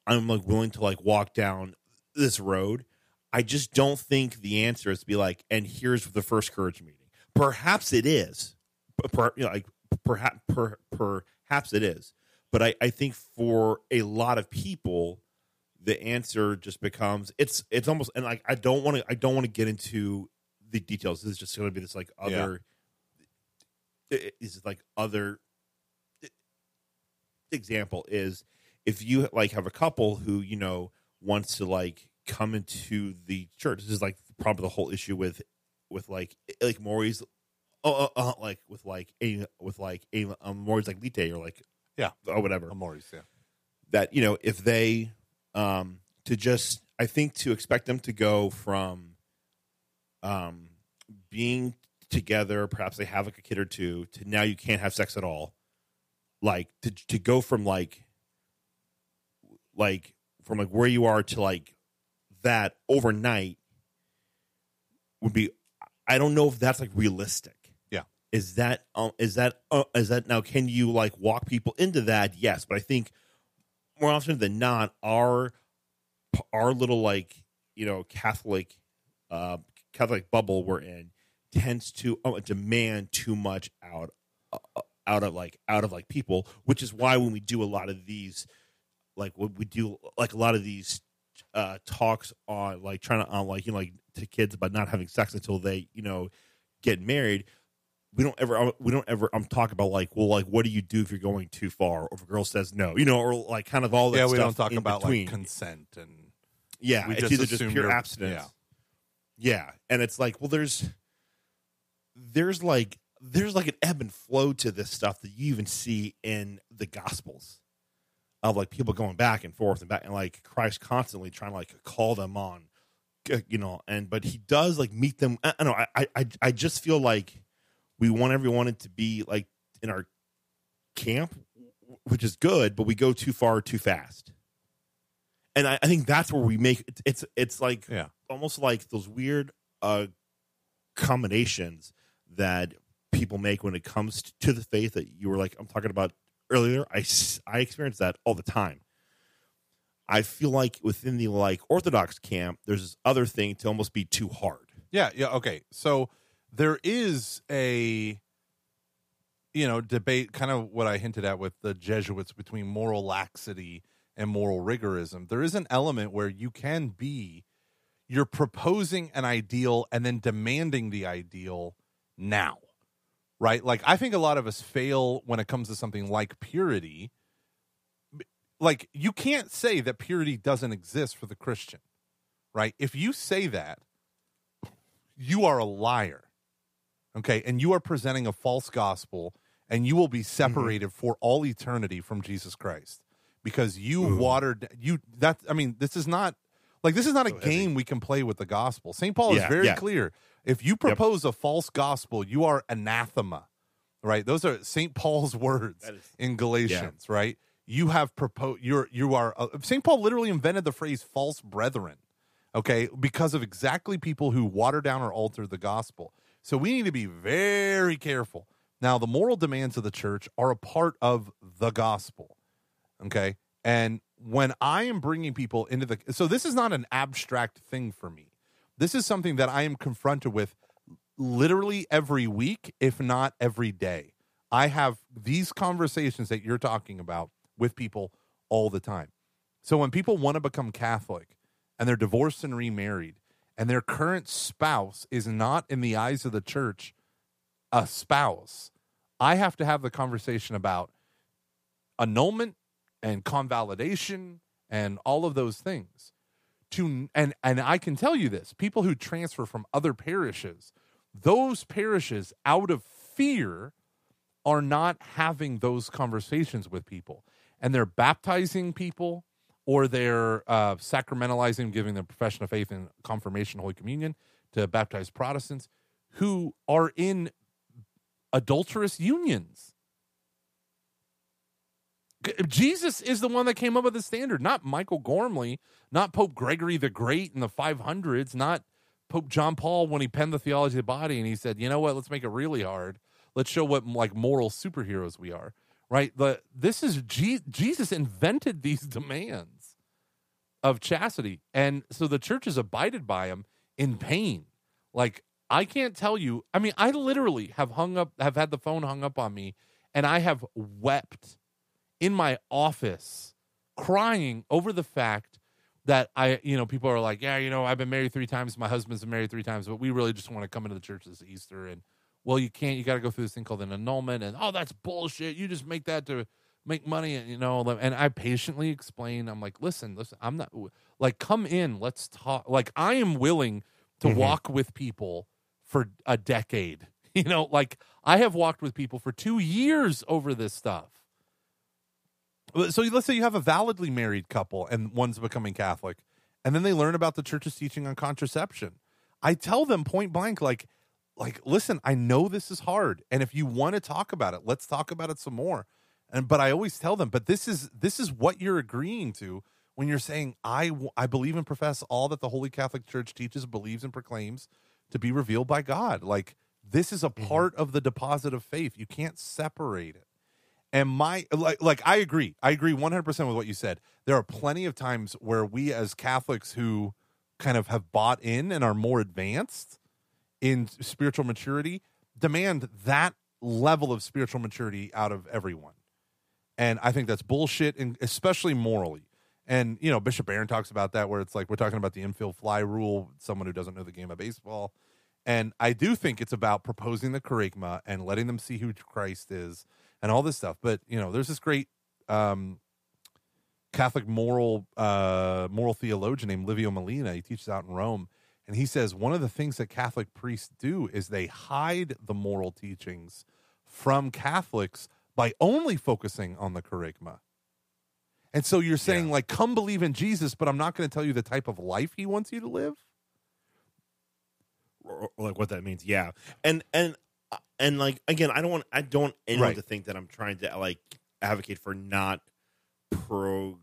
i'm like willing to like walk down this road i just don't think the answer is to be like and here's the first courage meeting. Perhaps it is. Per, per- you know, like perhaps per, perhaps it is. But I, I think for a lot of people the answer just becomes it's it's almost and like i don't want to i don't want to get into the details. This is just going to be this like other is like other example is if you like have a couple who you know wants to like come into the church this is like probably the whole issue with with like like Amoris uh, uh, uh, like with like a with like a um, Maury's like Lite or like Yeah. or whatever Amoris, yeah. that you know if they um to just i think to expect them to go from um being together perhaps they have like a kid or two to now you can't have sex at all like to to go from like like from like where you are to like that overnight would be i don't know if that's like realistic Yeah. is that um is that uh, is that now can you like walk people into that yes but i think more often than not, our our little like you know Catholic uh, Catholic bubble we're in tends to uh, demand too much out uh, out of like out of like people, which is why when we do a lot of these like what we do like a lot of these uh, talks on like trying to on like you know like to kids about not having sex until they you know get married. We don't ever uh, we don't ever um, I'm talking about like well like what do you do if you're going too far? Or if a girl says no you know or like kind of all that Yeah, we don't talk about between. like consent and yeah we it's just either just pure abstinence. yeah and it's like well there's there's like there's like an ebb and flow to this stuff that you even see in the gospels of like people going back and forth and back and like Christ constantly trying to like call them on uh, you know and but he does like meet them I, I don't know I, I I just feel like we want everyone to be like in our camp which is good but we go too far too fast and I, I think that's where we make it's it's, it's like Yeah. almost like those weird uh combinations that people make when it comes to the faith that you were like I'm talking about earlier. I, I experience that all the time. I feel like within the like Orthodox camp, there's this other thing to almost be too hard. Yeah, yeah, okay. So there is a you know, debate kind of what I hinted at with the Jesuits between moral laxity and moral rigorism. There is an element where you can be you're proposing an ideal and then demanding the ideal now. Right? Like I think a lot of us fail when it comes to something like purity. Like you can't say that purity doesn't exist for the Christian. Right? If you say that, you are a liar. Okay. And you are presenting a false gospel and you will be mm-hmm. separated for all eternity from Jesus Christ because you Ooh. watered you that I mean this is not like this is not a So game we can play with the gospel. St. Paul is very yeah. clear. If you propose a false gospel, you are anathema. Right? Those are St. Paul's words is- in Galatians, right? You have proposed you're you are uh, St. Paul literally invented the phrase false brethren okay because of exactly people who water down or alter the gospel so we need to be very careful now the moral demands of the church are a part of the gospel okay and when i am bringing people into the so this is not an abstract thing for me this is something that i am confronted with literally every week if not every day I have these conversations that you're talking about with people all the time. So when people want to become Catholic and they're divorced and remarried, and their current spouse is not in the eyes of the church a spouse, I have to have the conversation about annulment and convalidation and all of those things. To and and I can tell you this: people who transfer from other parishes, those parishes out of fear are not having those conversations with people, and they're baptizing people or they're uh, sacramentalizing, giving them profession of faith and confirmation, Holy Communion to baptize Protestants who are in adulterous unions. Jesus is the one that came up with the standard, not Michael Gormley, not Pope Gregory the Great in the 500s, not Pope John Paul when he penned the theology of the body and he said, "You know what? Let's make it really hard. Let's show what like moral superheroes we are." Right? The this is Je- Jesus invented these demands of chastity, and so the church has abided by him in pain. Like I can't tell you. I mean, I literally have hung up, have had the phone hung up on me, and I have wept in my office, crying over the fact that I, you know, people are like, yeah, you know, I've been married three times, my husband's been married three times, but we really just want to come into the church this Easter, and well, you can't, you got to go through this thing called an annulment, and oh, that's bullshit. You just make that to make money, and you know, and I patiently explain. I'm like, listen, listen, I'm not like, come in, let's talk. Like, I am willing to Mhm. walk with people for a decade. You know, like I have walked with people for two years over this stuff. So let's say you have a validly married couple and one's becoming Catholic, and then they learn about the church's teaching on contraception. I tell them point blank, like, like, listen, I know this is hard, and if you want to talk about it, let's talk about it some more. And but I always tell them, but this is this is what you're agreeing to when you're saying I I believe and profess all that the Holy Catholic Church teaches, believes, and proclaims to be revealed by God. Like this is a mm-hmm. part of the deposit of faith. You can't separate it. And my like like I agree. I agree 100% with what you said. There are plenty of times where we as Catholics who kind of have bought in and are more advanced in spiritual maturity demand that level of spiritual maturity out of everyone. And I think that's bullshit and especially morally. And you know, Bishop Barron talks about that where it's like we're talking about the infield fly rule, someone who doesn't know the game of baseball. And I do think it's about proposing the kerygma and letting them see who Christ is and all this stuff. But you know, there's this great um, Catholic moral uh, moral theologian named Livio Melina. He teaches out in Rome, and he says one of the things that Catholic priests do is they hide the moral teachings from Catholics by only focusing on the kerygma. And so you're saying Yeah. like, come believe in Jesus, but I'm not going to tell you the type of life he wants you to live. like what that means. Yeah, and and and like again, I don't want I don't want anyone Right. to think that I'm trying to like advocate for not pro,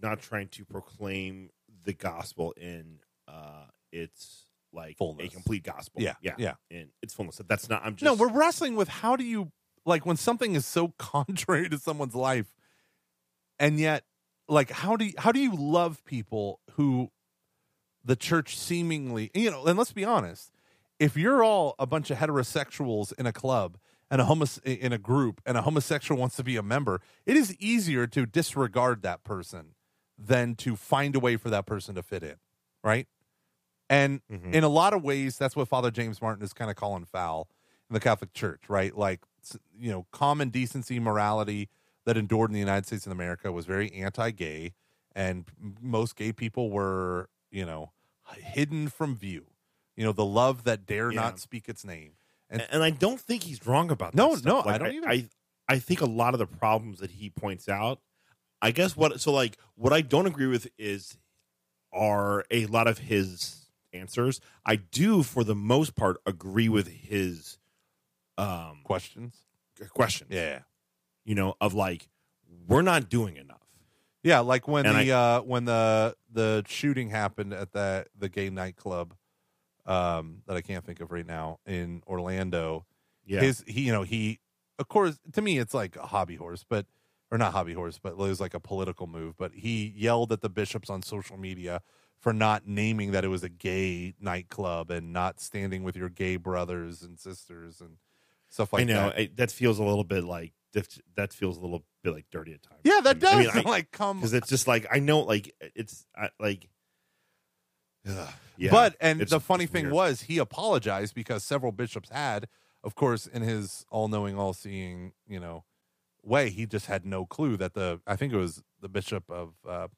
not trying to proclaim the gospel in uh its like Fullness. a complete gospel. Yeah, yeah, yeah. And its fullness. That's not. I'm just no, we're wrestling with how do you like when something is so contrary to someone's life, and yet, like how do you, how do you love people who the church seemingly you know? And let's be honest, if you're all a bunch of heterosexuals in a club and a homos in a group and a homosexual wants to be a member, it is easier to disregard that person than to find a way for that person to fit in, right? And Mhm. in a lot of ways, that's what Father James Martin is kind of calling foul in the Catholic Church, right? Like, you know, common decency, morality that endured in the United States of America was very anti-gay, and most gay people were, you know, hidden from view. You know, the love that dare Yeah. not speak its name. And- and, I don't think he's wrong about No, that stuff. no, I don't either. I, I think a lot of the problems that he points out, I guess what so like what I don't agree with is are a lot of his answers. I do for the most part agree with his um Questions? questions. Yeah. You know, of like we're not doing enough. Yeah, like when And the uh when the the shooting happened at the the gay nightclub um that I can't think of right now in Orlando. Yeah. His he you know, he of course to me it's like a hobby horse, but or not hobby horse, but it was like a political move, but he yelled at the bishops on social media for not naming that it was a gay nightclub and not standing with your gay brothers and sisters and stuff like that. I know that. I, that feels a little bit like that feels a little bit like dirty at times. Yeah, that does. I mean, I- like come because it's just like I know, like it's I, like, yeah. but and the funny thing weird. was he apologized because several bishops had, of course, in his all-knowing, all-seeing, you know, way, he just had no clue that the I think it was the bishop of uh,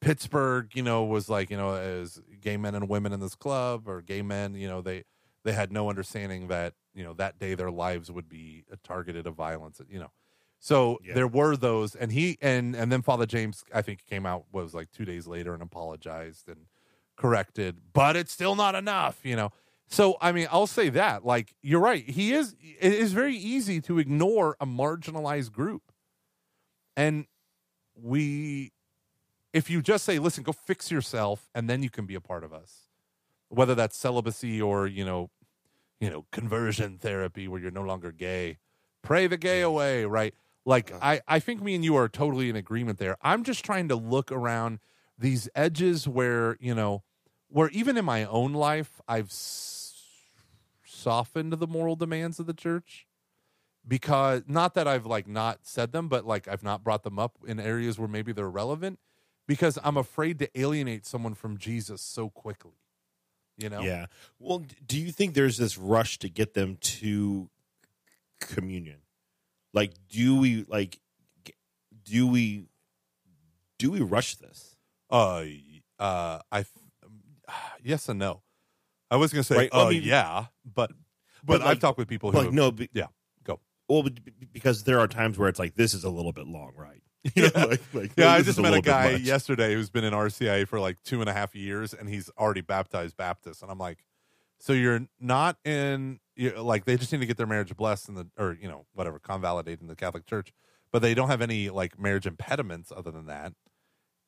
Pittsburgh, you know, was like you know as gay men and women in this club or gay men, you know, they they had no understanding that you know that day their lives would be targeted of violence, you know. So Yeah. there were those, and he and and then Father James, I think, came out was like two days later and apologized and corrected, but it's still not enough, you know. So I mean, I'll say that, like you're right, he is. It is very easy to ignore a marginalized group, and we, if you just say, "Listen, go fix yourself," and then you can be a part of us, whether that's celibacy or you know, you know, conversion therapy where you're no longer gay, pray the gay away, right? Like I, I think me and you are totally in agreement there. I'm just trying to look around these edges where you know, where even in my own life I've s- softened the moral demands of the church because not that I've like not said them, but like I've not brought them up in areas where maybe they're relevant because I'm afraid to alienate someone from Jesus so quickly. You know? Yeah. Well, do you think there's this rush to get them to communion? Like, do we like? Do we? Do we rush this? Uh, uh, I, yes and no. I was gonna say, Right, oh I mean- yeah, but But, but, like- I've talked with people who, Like, have- no. Be, yeah, go. Well, because there are times where it's like this is a little bit long, right? You know, Yeah. like, like, Yeah, I just met a guy yesterday who's been in RCIA for like two and a half years, and he's already baptized Baptist. And I'm like, so you're not in you're, like they just need to get their marriage blessed in the or you know whatever convalidated in the Catholic Church, but they don't have any like marriage impediments other than that.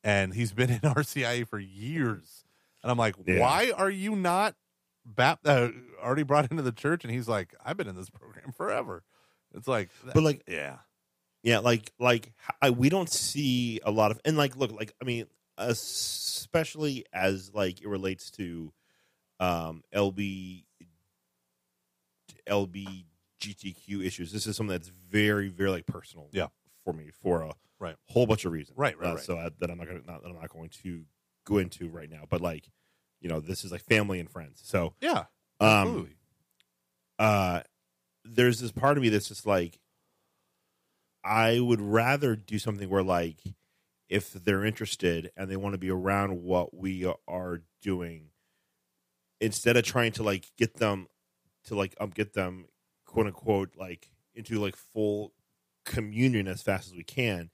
And he's been in RCIA for years, and I'm like, Yeah. why are you not bap- uh, already brought into the church? And he's like, I've been in this program forever. It's like, But like, yeah, Yeah, like like I, we don't see a lot of and like look like I mean especially as like it relates to um LB LBGTQ issues. This is something that's very very like personal Yeah. for me for a Right. whole bunch of reasons. Right, right, Uh, right. So I, that I'm not going to not, that I'm not going to go into right now, but like you know, this is like family and friends. So yeah, um absolutely. uh there's this part of me that's just like I would rather do something where like if they're interested and they want to be around what we are doing instead of trying to like get them to like um get them quote unquote like into like full communion as fast as we can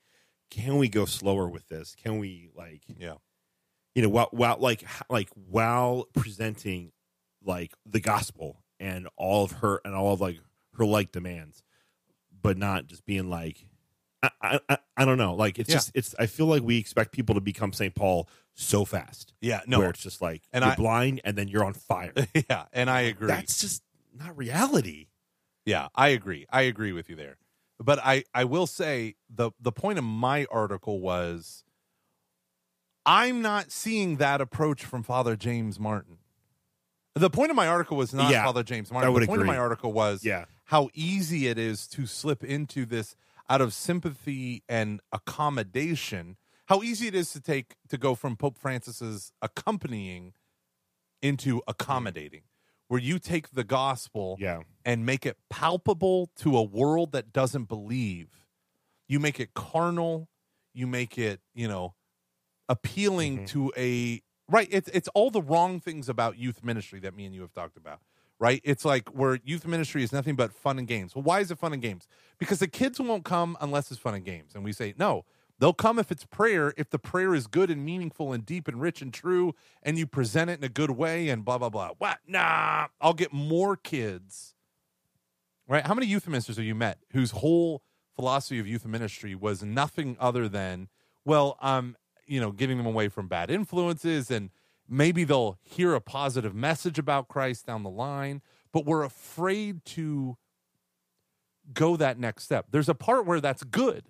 can we go slower with this can we like yeah. You know while, while like like while presenting like the gospel and all of her and all of like her like demands but not just being like i i, I- don't know like it's Yeah. just it's i feel like we expect people to become st paul so fast Yeah, no, where it's just like And you're I- blind and then you're on fire yeah, and I agree. that's just not reality yeah, I agree. I agree with you there. But I I will say the the point of my article was I'm not seeing that approach from Father James Martin. The point of my article was not Yeah, Father James Martin. The point of my article was yeah how easy it is to slip into this out of sympathy and accommodation. How easy it is to take to go from Pope Francis's accompanying into accommodating, where you take the gospel yeah and make it palpable to a world that doesn't believe. You make it carnal. You make it, you know, appealing Mhm. to a right. It's it's all the wrong things about youth ministry that me and you have talked about. Right? It's like where youth ministry is nothing but fun and games. Well, why is it fun and games? Because the kids won't come unless it's fun and games. And we say, no, they'll come if it's prayer, if the prayer is good and meaningful and deep and rich and true, and you present it in a good way and blah, blah, blah. What? Nah, I'll get more kids. Right? How many youth ministers have you met whose whole philosophy of youth ministry was nothing other than, well, um, you know, getting them away from bad influences and maybe they'll hear a positive message about Christ down the line, but we're afraid to go that next step. There's a part where that's good,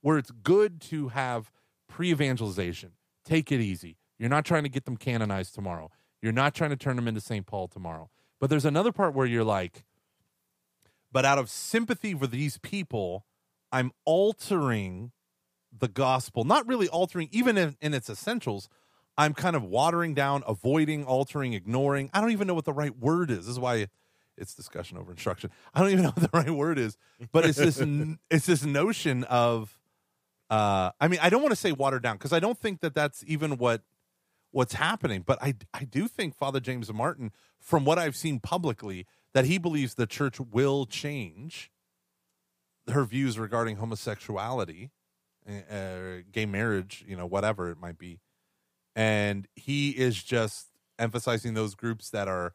where it's good to have pre evangelization. Take it easy. You're not trying to get them canonized tomorrow. You're not trying to turn them into St. Paul tomorrow. But there's another part where you're like, but out of sympathy for these people, I'm altering the gospel. Not really altering, even in, in its essentials. I'm kind of watering down, avoiding, altering, ignoring. I don't even know what the right word is. This is why it's discussion over instruction. I don't even know what the right word is, but it's this it's this notion of uh I mean, I don't want to say watered down because I don't think that that's even what what's happening, but I I do think Father James Martin from what I've seen publicly that he believes the church will change her views regarding homosexuality, uh, gay marriage, you know, whatever it might be. And he is just emphasizing those groups that are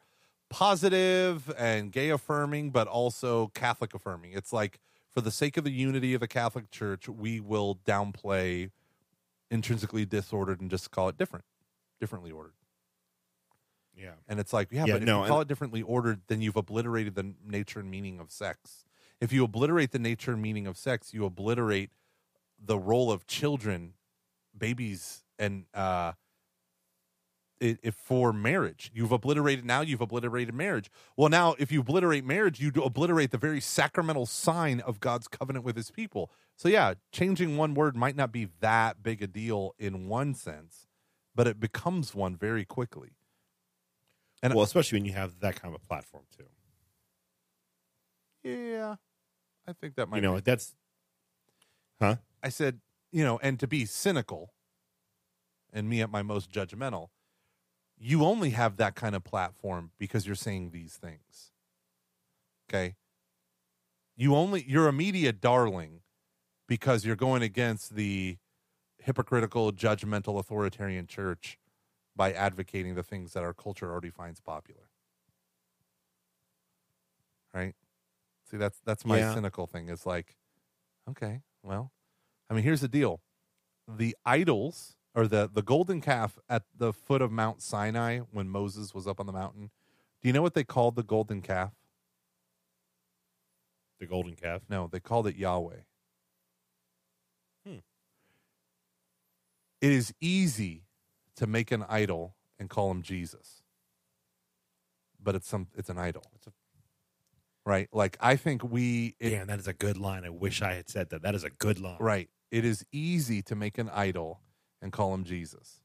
positive and gay affirming, but also Catholic affirming. It's like, for the sake of the unity of the Catholic Church, we will downplay intrinsically disordered and just call it different, differently ordered. Yeah. And it's like, yeah, Yeah, but if no, you call it differently ordered, then you've obliterated the nature and meaning of sex. If you obliterate the nature and meaning of sex, you obliterate the role of children, babies, and uh, it, if for marriage, you've obliterated now. You've obliterated marriage. Well, now if you obliterate marriage, you obliterate the very sacramental sign of God's covenant with His people. So yeah, changing one word might not be that big a deal in one sense, but it becomes one very quickly. And- well, especially when you have that kind of a platform too. Yeah, I think that might. you know, be- that's, huh? I said, you know, and to be cynical, and me at my most judgmental, you only have that kind of platform because you're saying these things. Okay. You only you're a media darling because you're going against the hypocritical, judgmental, authoritarian church by advocating the things that our culture already finds popular. Right? See, that's that's my Yeah. cynical thing. It's like, okay, well, I mean, here's the deal: the idols or the the golden calf at the foot of Mount Sinai when Moses was up on the mountain. Do you know what they called the golden calf? The golden calf. No, they called it Yahweh. Hmm. It is easy to make an idol and call him Jesus, but it's some it's an idol. It's a- right? Like I think we it, Damn, that is a good line. I wish I had said that. That is a good line. Right. It is easy to make an idol and call him Jesus.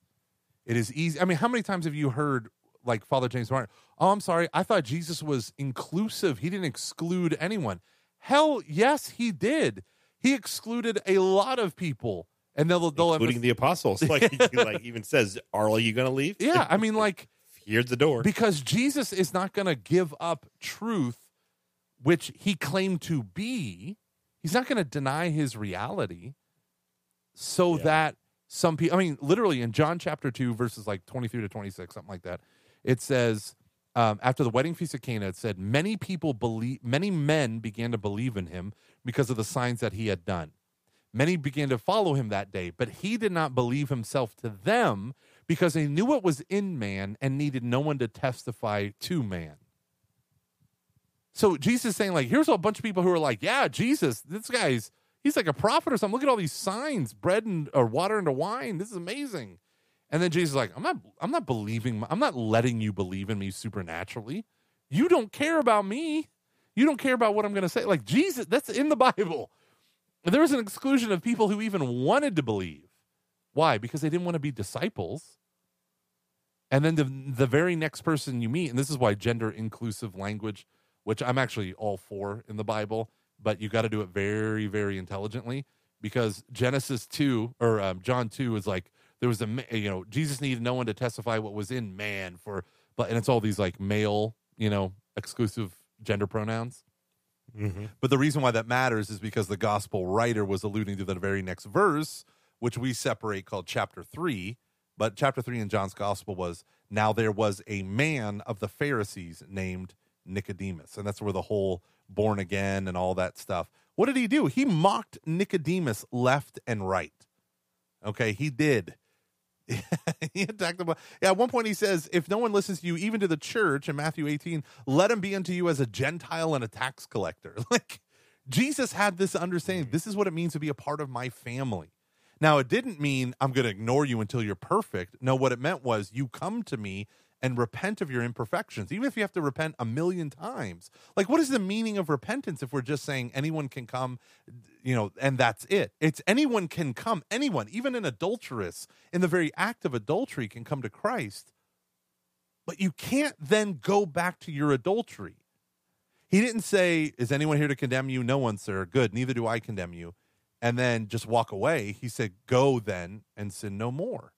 It is easy. I mean, how many times have you heard like Father James Martin? Oh, I'm sorry. I thought Jesus was inclusive. He didn't exclude anyone. Hell, yes, he did. He excluded a lot of people. And they'll, they'll Including the apostles. Like he like even says, Are you gonna leave? yeah, I mean, like Here's the door. because Jesus is not going to give up truth, which he claimed to be. He's not going to deny his reality so Yeah. that some people, I mean, literally in John chapter 2, verses like 23 to 26, something like that, it says, um, after the wedding feast of Cana, it said, many people believe, many men began to believe in him because of the signs that he had done. Many began to follow him that day, but he did not believe himself to them because he knew what was in man and needed no one to testify to man. So Jesus is saying, like, here's a bunch of people who are like, yeah, Jesus, this guy's he's like a prophet or something. Look at all these signs, bread and or water into wine. This is amazing. And then Jesus is like, I'm not I'm not believing I'm not letting you believe in me supernaturally. You don't care about me. You don't care about what I'm gonna say. Like Jesus, that's in the Bible. There was an exclusion of people who even wanted to believe. Why? Because they didn't want to be disciples. And then the the very next person you meet, and this is why gender inclusive language, which I'm actually all for in the Bible, but you got to do it very, very intelligently because Genesis two or um, John two is like there was a you know Jesus needed no one to testify what was in man for, but and it's all these like male you know exclusive gender pronouns. Mhm. But the reason why that matters is because the gospel writer was alluding to the very next verse, which we separate called chapter three. But chapter three in John's gospel was now there was a man of the Pharisees named Nicodemus. And that's where the whole born again and all that stuff. What did he do? He mocked Nicodemus left and right. Okay, he did. he attacked him. Yeah, at one point he says, If no one listens to you, even to the church in Matthew 18, let him be unto you as a Gentile and a tax collector. Like Jesus had this understanding. This is what it means to be a part of my family. Now, it didn't mean I'm going to ignore you until you're perfect. No, what it meant was you come to me and repent of your imperfections, even if you have to repent a million times. Like, what is the meaning of repentance if we're just saying anyone can come, you know, and that's it? It's anyone can come, anyone, even an adulteress in the very act of adultery can come to Christ, but you can't then go back to your adultery. He didn't say, Is anyone here to condemn you? No one, sir. Good. Neither do I condemn you. And then just walk away. He said, Go then and sin no more.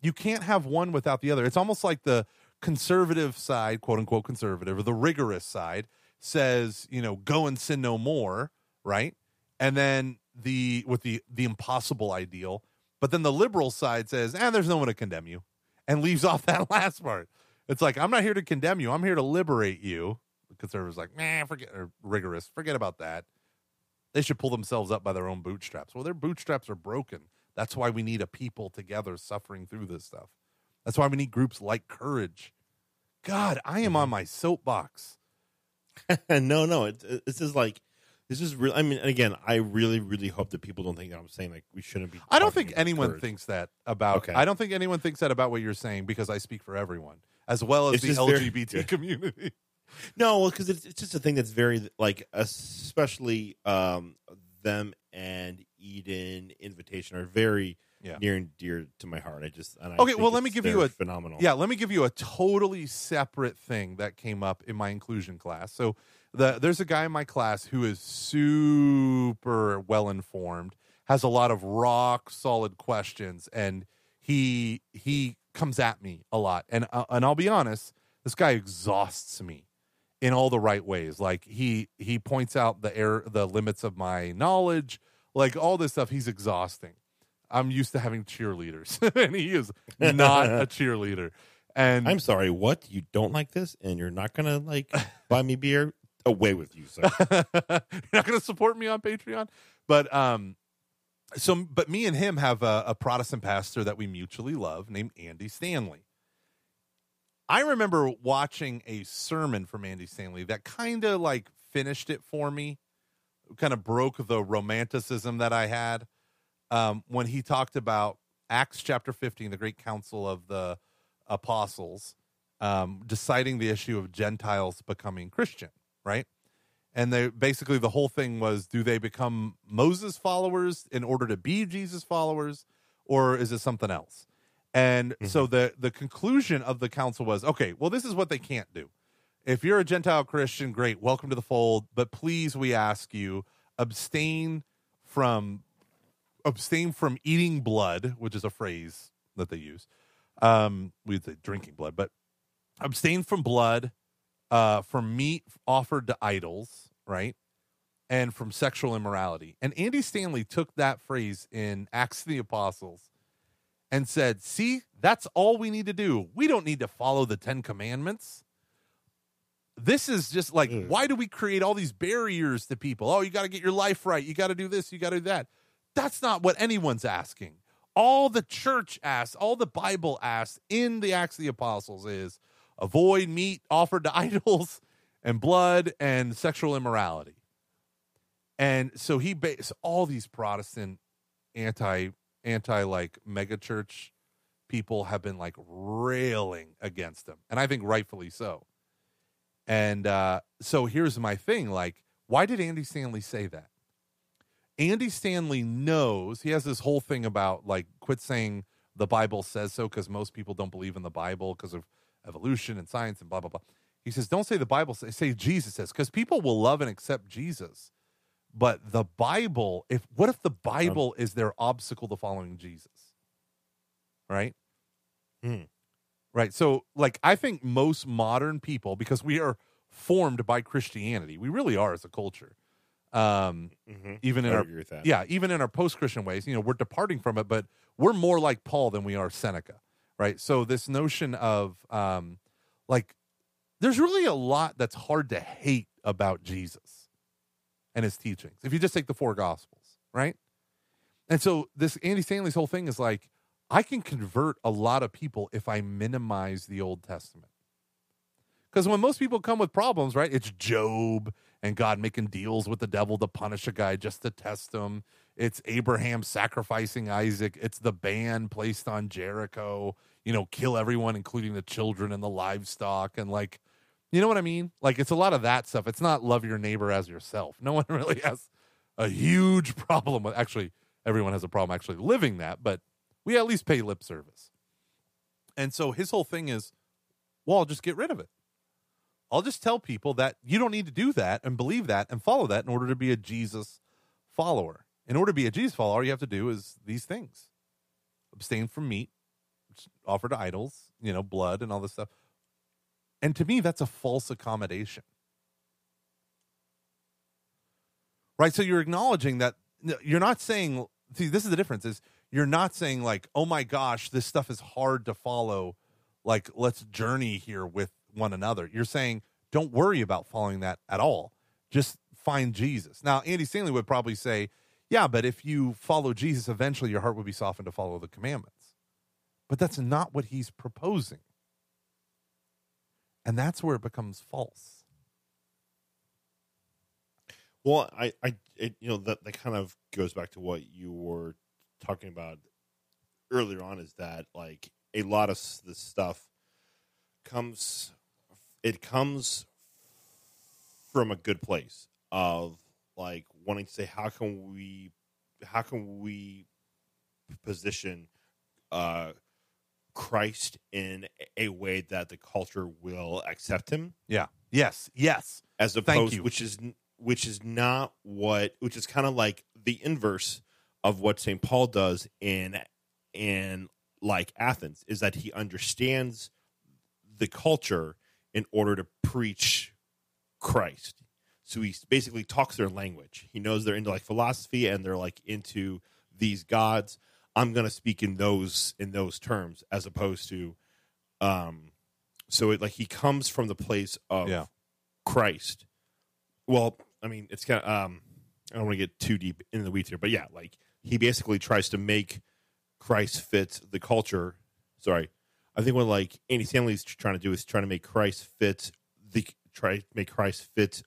You can't have one without the other. It's almost like the conservative side, quote unquote conservative, or the rigorous side says, you know, go and sin no more, right? And then the with the the impossible ideal, but then the liberal side says, "And there's no one to condemn you," and leaves off that last part. It's like I'm not here to condemn you. I'm here to liberate you. The conservatives like, man, forget or rigorous, forget about that. They should pull themselves up by their own bootstraps. Well, their bootstraps are broken. That's why we need a people together suffering through this stuff. That's why we need groups like Courage. God, I am on my soapbox. no, no, it, it- this is like this is real. I mean, again, I really, really hope that people don't think that I'm saying like we shouldn't be. I don't think anyone courage. thinks that about. Okay. I don't think anyone thinks that about what you're saying because I speak for everyone, as well as It's the just very- LGBT community. No, because it's, it's just a thing that's very like, especially um, them and Eden invitation are very Yeah. near and dear to my heart. I just and I Okay, well, let me give you a- phenomenal. Yeah, let me give you a totally separate thing that came up in my inclusion class. So the there's a guy in my class who is super well informed, has a lot of rock solid questions, and he he comes at me a lot. And uh, and I'll be honest, this guy exhausts me in all the right ways. Like he he points out the air the limits of my knowledge, like all this stuff. He's exhausting. I'm used to having cheerleaders, and he is not a cheerleader. And I'm sorry. What you don't like this, and you're not gonna like buy me beer? Away with you, sir. you're not going to support me on Patreon, but um, so but me and him have a, a Protestant pastor that we mutually love named Andy Stanley. I remember watching a sermon from Andy Stanley that kind of like finished it for me, kind of broke the romanticism that I had um, when he talked about Acts chapter 15, the great council of the apostles, um, deciding the issue of Gentiles becoming Christian, right? And they basically the whole thing was do they become Moses followers in order to be Jesus followers, or is it something else? And so the the conclusion of the council was okay, well, this is what they can't do. If you're a Gentile Christian, great, welcome to the fold, but please we ask you abstain from abstain from eating blood, which is a phrase that they use. Um, we'd say drinking blood, but abstain from blood, uh, from meat offered to idols, right? And from sexual immorality. And Andy Stanley took that phrase in Acts of the Apostles and said, See, that's all we need to do. We don't need to follow the Ten Commandments. This is just like, Mm. why do we create all these barriers to people? Oh, you got to get your life right. You got to do this. You got to do that. That's not what anyone's asking. All the church asks, all the Bible asks in the Acts of the Apostles is avoid meat offered to idols and blood and sexual immorality. And so he based all these Protestant anti anti like mega church people have been like railing against him. And I think rightfully so. And uh, so here's my thing like, why did Andy Stanley say that? Andy Stanley knows he has this whole thing about like quit saying the Bible says so because most people don't believe in the Bible because of evolution and science and blah blah blah. He says, don't say the Bible says, say Jesus says because people will love and accept Jesus, but the Bible. If what if the Bible is their obstacle to following Jesus? Right. Hmm. Right. So, like, I think most modern people, because we are formed by Christianity, we really are as a culture. Um, Mm-hmm. even in I our agree with that. yeah, even in our post-Christian ways, you know, we're departing from it, but we're more like Paul than we are Seneca, right? So this notion of um like there's really a lot that's hard to hate about Jesus and his teachings. If you just take the four gospels, right? And so this Andy Stanley's whole thing is like I can convert a lot of people if I minimize the Old Testament. Because when most people come with problems, right, it's Job and God making deals with the devil to punish a guy just to test him. It's Abraham sacrificing Isaac. It's the ban placed on Jericho. You know, kill everyone, including the children and the livestock, and like, you know what I mean? Like, it's a lot of that stuff. It's not love your neighbor as yourself. No one really has a huge problem with. Actually, everyone has a problem actually living that, but we at least pay lip service. And so his whole thing is, well, I'll just get rid of it. I'll just tell people that you don't need to do that and believe that and follow that in order to be a Jesus follower. In order to be a Jesus follower, all you have to do is these things abstain from meat, offer to idols, you know, blood and all this stuff. And to me, that's a false accommodation. Right? So you're acknowledging that you're not saying, see, this is the difference is you're not saying like, oh my gosh, this stuff is hard to follow. Like, let's journey here with one another. You're saying, don't worry about following that at all. Just find Jesus. Now, Andy Stanley would probably say, yeah, but if you follow Jesus, eventually your heart will be softened to follow the commandments. But that's not what he's proposing. And that's where it becomes false. Well, I, I, it, you know, that that kind of goes back to what you were talking about earlier on. Is that like a lot of this stuff comes, it comes from a good place of like wanting to say, how can we, how can we position uh Christ in a way that the culture will accept him Yeah. Yes. Yes. as opposed which is which is not what which is kind of like the inverse of what St. Paul does in in like Athens is that he understands the culture in order to preach Christ. So he basically talks their language. He knows they're into like philosophy and they're like into these gods. I'm going to speak in those in those terms as opposed to um so it like he comes from the place of Yeah. Christ. Well, I mean, it's kind of um I don't want to get too deep in the weeds here, but yeah, like he basically tries to make Christ fit the culture. Sorry. I think what like Andy Stanley's trying to do is trying to make Christ fit the try make Christ fit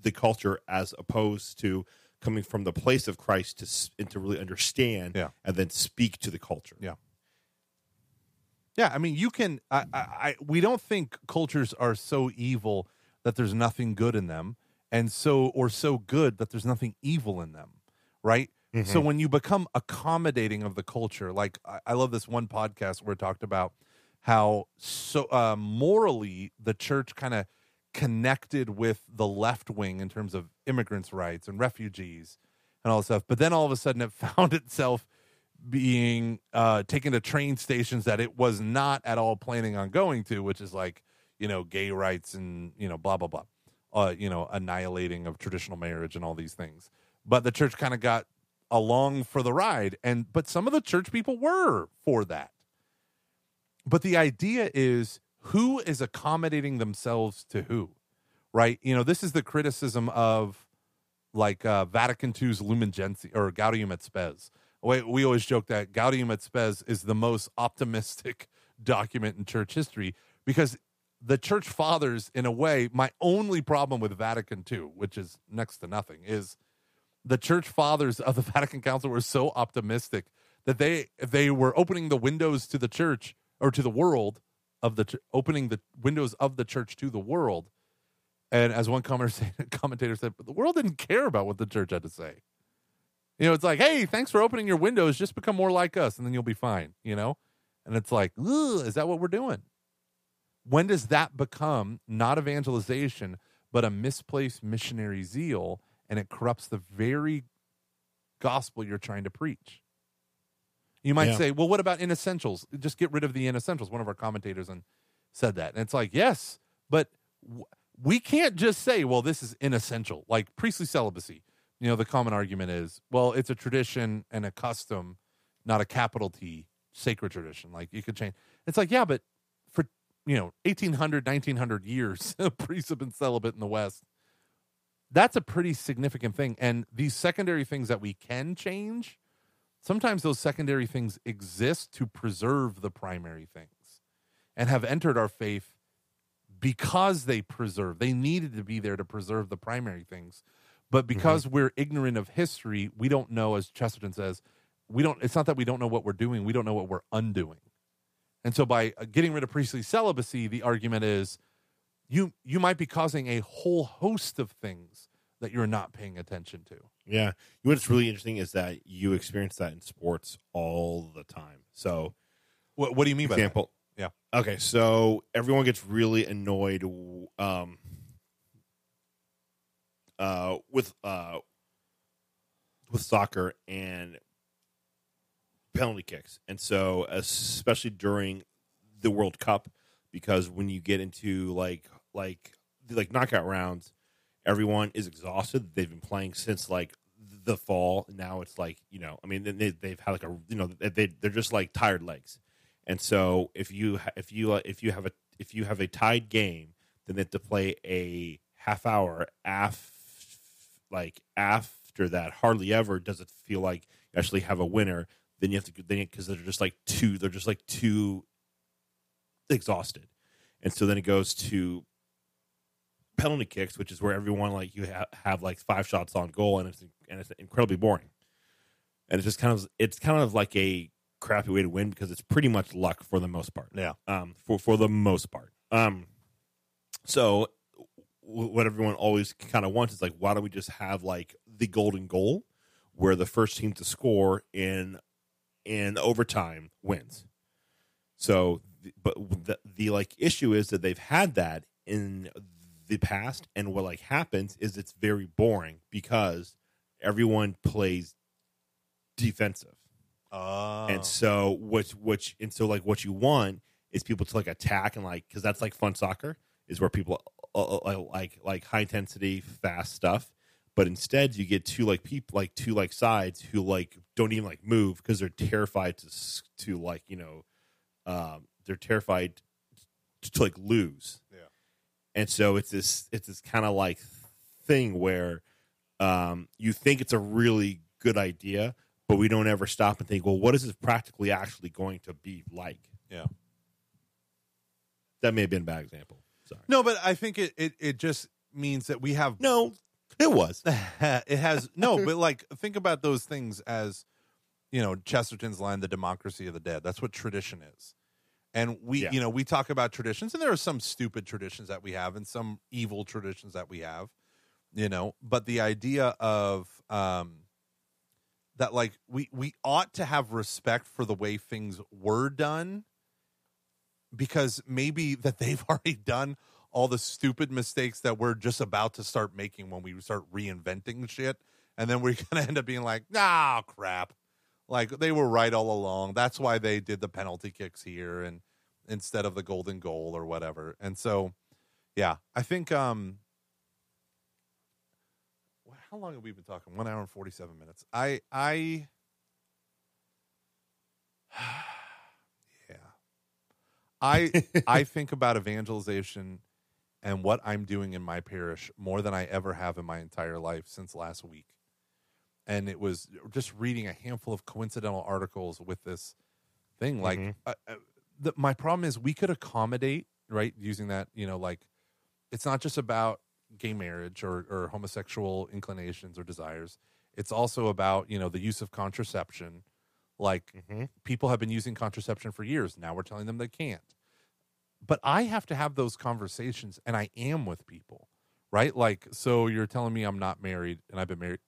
the culture as opposed to coming from the place of Christ to and to really understand Yeah. and then speak to the culture. Yeah. Yeah, I mean, you can. I, I, I, we don't think cultures are so evil that there's nothing good in them, and so or so good that there's nothing evil in them, right? So when you become accommodating of the culture, like I, I love this one podcast where it talked about how so uh, morally the church kind of connected with the left wing in terms of immigrants' rights and refugees and all this stuff, but then all of a sudden it found itself being uh, taken to train stations that it was not at all planning on going to, which is like you know gay rights and you know blah blah blah, uh, you know annihilating of traditional marriage and all these things. But the church kind of got along for the ride, and but some of the church people were for that. But the idea is who is accommodating themselves to who, right? You know, this is the criticism of like uh, Vatican II's Lumen Gentium or Gaudium et Spes. We, we always joke that Gaudium et Spes is the most optimistic document in church history because the church fathers, in a way, my only problem with Vatican II, which is next to nothing, is the church fathers of the Vatican Council were so optimistic that they they were opening the windows to the church or to the world of the opening the windows of the church to the world. And as one commentator said, but the world didn't care about what the church had to say. You know, it's like, hey, thanks for opening your windows. Just become more like us, and then you'll be fine. You know, and it's like, is that what we're doing? When does that become not evangelization, but a misplaced missionary zeal, and it corrupts the very gospel you're trying to preach? You might Yeah. say, well, what about inessentials? Just get rid of the inessentials. One of our commentators and said that, and it's like, yes, but w- we can't just say, well, this is inessential, like priestly celibacy. You know, the common argument is, well, it's a tradition and a custom, not a capital T sacred tradition. Like you could change. It's like, yeah, but for you know 1800 1900 years priests have been celibate in the west that's a pretty significant thing and these secondary things that we can change sometimes those secondary things exist to preserve the primary things and have entered our faith because they preserve they needed to be there to preserve the primary things But because we're ignorant of history, we don't know, as Chesterton says, we don't. It's not that we don't know what we're doing; we don't know what we're undoing. And so, by uh, getting rid of priestly celibacy, the argument is you you might be causing a whole host of things that you're not paying attention to. Yeah. What's really interesting is that you experience that in sports all the time. So, What, what do you mean by example. Yeah. Okay, so everyone gets really annoyed um, uh, with uh, with soccer and penalty kicks, and so especially during the World Cup, because when you get into like like like knockout rounds, everyone is exhausted. They've been playing since like the fall. Now it's like you know, I mean, they, they've had like a you know, they they're just like tired legs. And so if you if you uh, if you have a if you have a tied game, then they have to play a half hour af like after that. Hardly ever does it feel like you actually have a winner. Then you have to then because they're just like two. they're just like too exhausted, and so then it goes to penalty kicks, which is where everyone like you ha- have like five shots on goal, and it's and it's incredibly boring. And it's just kind of it's kind of like a crappy way to win because it's pretty much luck for the most part. Yeah. Um, for for the most part. Um, so w- what everyone always kind of wants is like, why don't we just have like the golden goal, where the first team to score in in overtime wins. So, but the, the like issue is that they've had that in the past, and what like happens is it's very boring because everyone plays defensive. Oh. And so what which and so like what you want is people to like attack and like because that's like fun soccer is where people uh, uh, like like high intensity fast stuff. But instead, you get two like people like two like sides who like don't even like move because they're terrified to to like you know um, they're terrified to, to like lose. Yeah. And so it's this it's this kind of like thing where um, you think it's a really good idea, but we don't ever stop and think, well, what is this practically actually going to be like? Yeah. That may have been a bad example. Sorry. no, but I think it, it, it just means that we have No, it was. it has no, but like think about those things as you know Chesterton's line, "The democracy of the dead." That's what tradition is, and we Yeah. you know we talk about traditions, and there are some stupid traditions that we have, and some evil traditions that we have, you know. But the idea of um that like we we ought to have respect for the way things were done because maybe that they've already done all the stupid mistakes that we're just about to start making when we start reinventing shit and then we're gonna end up being like nah crap like they were right all along. That's why they did the penalty kicks here and instead of the golden goal or whatever. And so yeah i think um how long have we been talking? One hour and 47 minutes. I i yeah. I i think about evangelization and what i'm doing in my parish more than i ever have in my entire life since last week and it was just reading a handful of coincidental articles with this thing like Mhm. uh, uh, the, my problem is we could accommodate right using that you know like it's not just about gay marriage or, or homosexual inclinations or desires. It's also about you know the use of contraception. Like Mhm. people have been using contraception for years. Now we're telling them they can't. But i have to have those conversations and i am with people right? Like so you're telling me i'm not married and i've been married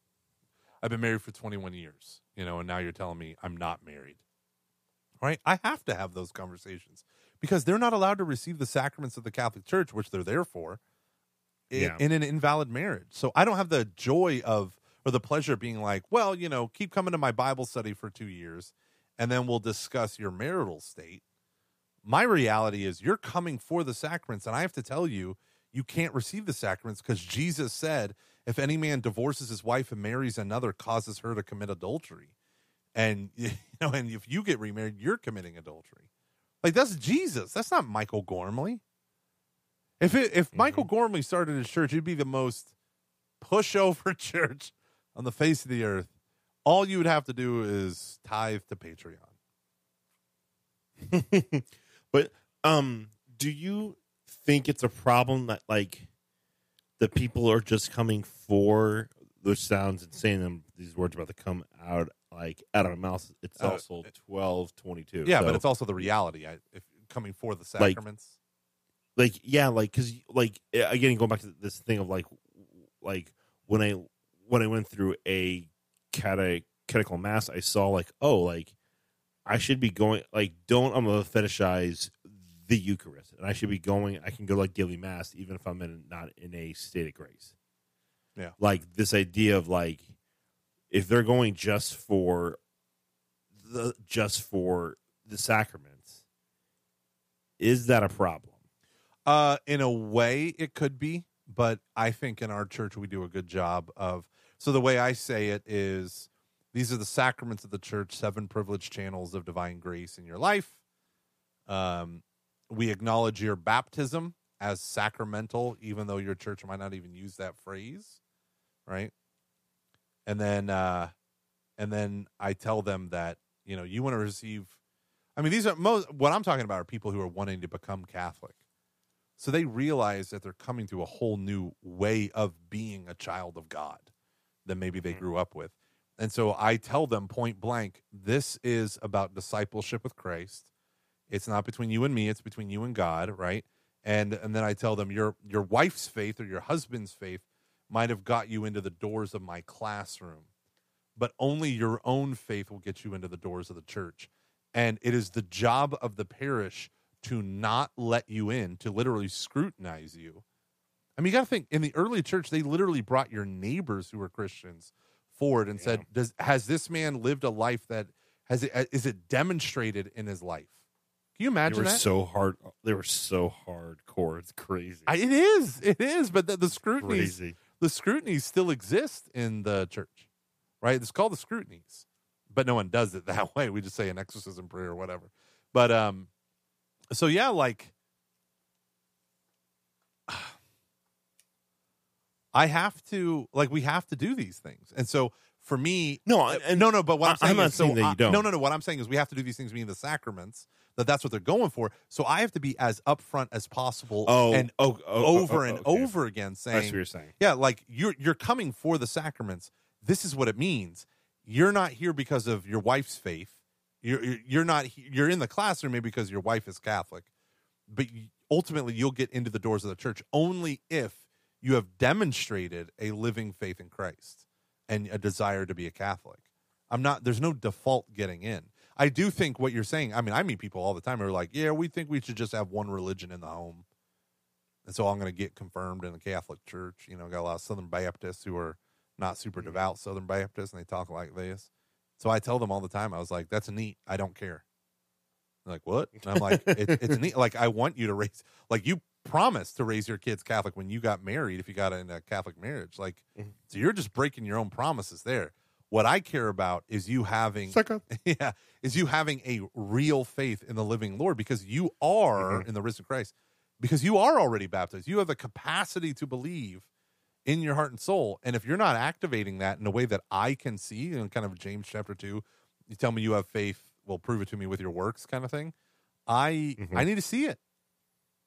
i've been married for 21 years you know and now you're telling me i'm not married. Right? I have to have those conversations because they're not allowed to receive the sacraments of the catholic church which they're there for in, Yeah. in an invalid marriage. So i don't have the joy of or the pleasure of being like well you know keep coming to my bible study for two years and then we'll discuss your marital state. My reality is you're coming for the sacraments and i have to tell you you can't receive the sacraments because jesus said if any man divorces his wife and marries another causes her to commit adultery. And you know and if you get remarried you're committing adultery. Like that's jesus. That's not michael gormley. If it, if michael gormley started his church it'd be the most pushover church on the face of the earth. All you would have to do is tithe to patreon. But um, do you think it's a problem that like the people are just coming for those sounds and saying them these words about to come out like out of my mouth. It's Uh, also twelve twenty two. Yeah, but it's also the reality. I, if coming for the sacraments. like yeah like because like again going back to this thing of like like when i when i went through a cate- catechal mass i saw like oh like i should be going like don't i'm gonna fetishize the eucharist and i should be going i can go like daily mass even if i'm in not in a state of grace Yeah. like this idea of like if they're going just for the just for the sacraments is that a problem Uh, in a way, it could be, but I think in our church we do a good job of. So the way I say it is, these are the sacraments of the church, seven privileged channels of divine grace in your life. Um, we acknowledge your baptism as sacramental, even though your church might not even use that phrase, right? And then, uh, and then I tell them that you know you want to receive. I mean, these are most. What I'm talking about are people who are wanting to become Catholic. So they realize that they're coming to a whole new way of being a child of God than maybe they Mhm. grew up with. And so I tell them point blank, this is about discipleship with Christ. It's not between you and me, it's between you and God, right? And and then I tell them your your wife's faith or your husband's faith might have got you into the doors of my classroom, but only your own faith will get you into the doors of the church. And it is the job of the parish to not let you in, to literally scrutinize you. I mean, you got to think in the early church, they literally brought your neighbors who were Christians forward and said, "Does has this man lived a life that has it is it demonstrated in his life?" Can you imagine? They were that? so hard. They were so hardcore. It's crazy. I, it is, it is, but the, the scrutinies, crazy. the scrutinies still exist in the church, right? It's called the scrutinies, but no one does it that way. We just say an exorcism prayer or whatever. But um, so yeah, like I have to, like, we have to do these things, and so for me, No, uh, and- no, no. But what I'm I- saying I'm not is, so saying that you don't. No, no, no. What I'm saying is, we have to do these things, meaning the sacraments. That that's what they're going for. So I have to be as upfront as possible. Oh, and oh, oh, over oh, and okay. over again, That's saying, what you're saying. yeah, like you're you're coming for the sacraments. This is what it means. You're not here because of your wife's faith. You're you're- you're not you're in the classroom maybe because your wife is Catholic, but ultimately you'll get into the doors of the church only if you have demonstrated a living faith in Christ and a desire to be a Catholic. I'm not. There's no default getting in. I do think what you're saying. I mean, I meet people all the time who are like, "Yeah, we think we should just have one religion in the home." and so I'm going to get confirmed in the Catholic church. You know, got a lot of Southern Baptists who are not super Mm-hmm. devout Southern Baptists, and they talk like this. So I tell them all the time, I was like, "That's neat. I don't care." They're like, "What?" And I'm like, it, "It's neat. Like, I want you to raise, like, you promised to raise your kids Catholic when you got married. If you got in a Catholic marriage, like, Mhm. so you're just breaking your own promises there. What I care about is you having Sucker. yeah, is you having a real faith in the living Lord because you are Mhm. in the risen Christ, because you are already baptized. You have the capacity to believe in your heart and soul. And if you're not activating that in a way that I can see, in kind of James chapter two, you tell me you have faith, well, prove it to me with your works, kind of thing. I Mhm. I need to see it.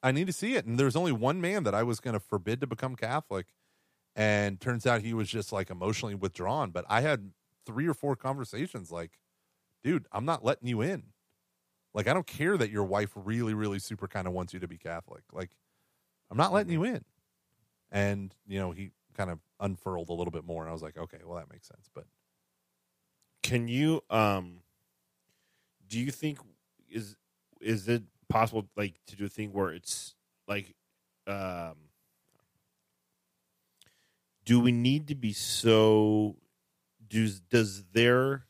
I need to see it. And there's only one man that I was going to forbid to become Catholic, and turns out he was just like emotionally withdrawn. But I had three or four conversations like, dude, I'm not letting you in. Like, I don't care that your wife really, really super kind of wants you to be Catholic. Like, I'm not letting you in. And, you know, he kind of unfurled a little bit more. And I was like, okay, well, that makes sense. But Can you um do you think is is it possible like to do a thing where it's like um do we need to be so does does their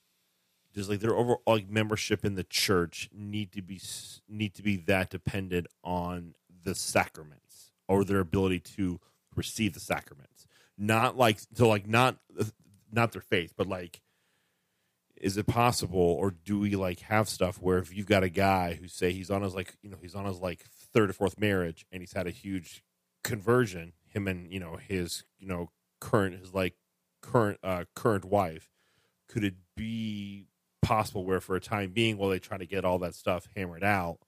does like their overall like membership in the church need to be need to be that dependent on the sacraments or their ability to receive the sacraments? Not like so like not not their faith but like is it possible or do we like have stuff where if you've got a guy who say he's on his like you know he's on his like third or fourth marriage and he's had a huge conversion him and you know his you know current his like current uh current wife could it be possible where for a time being while they try to get all that stuff hammered out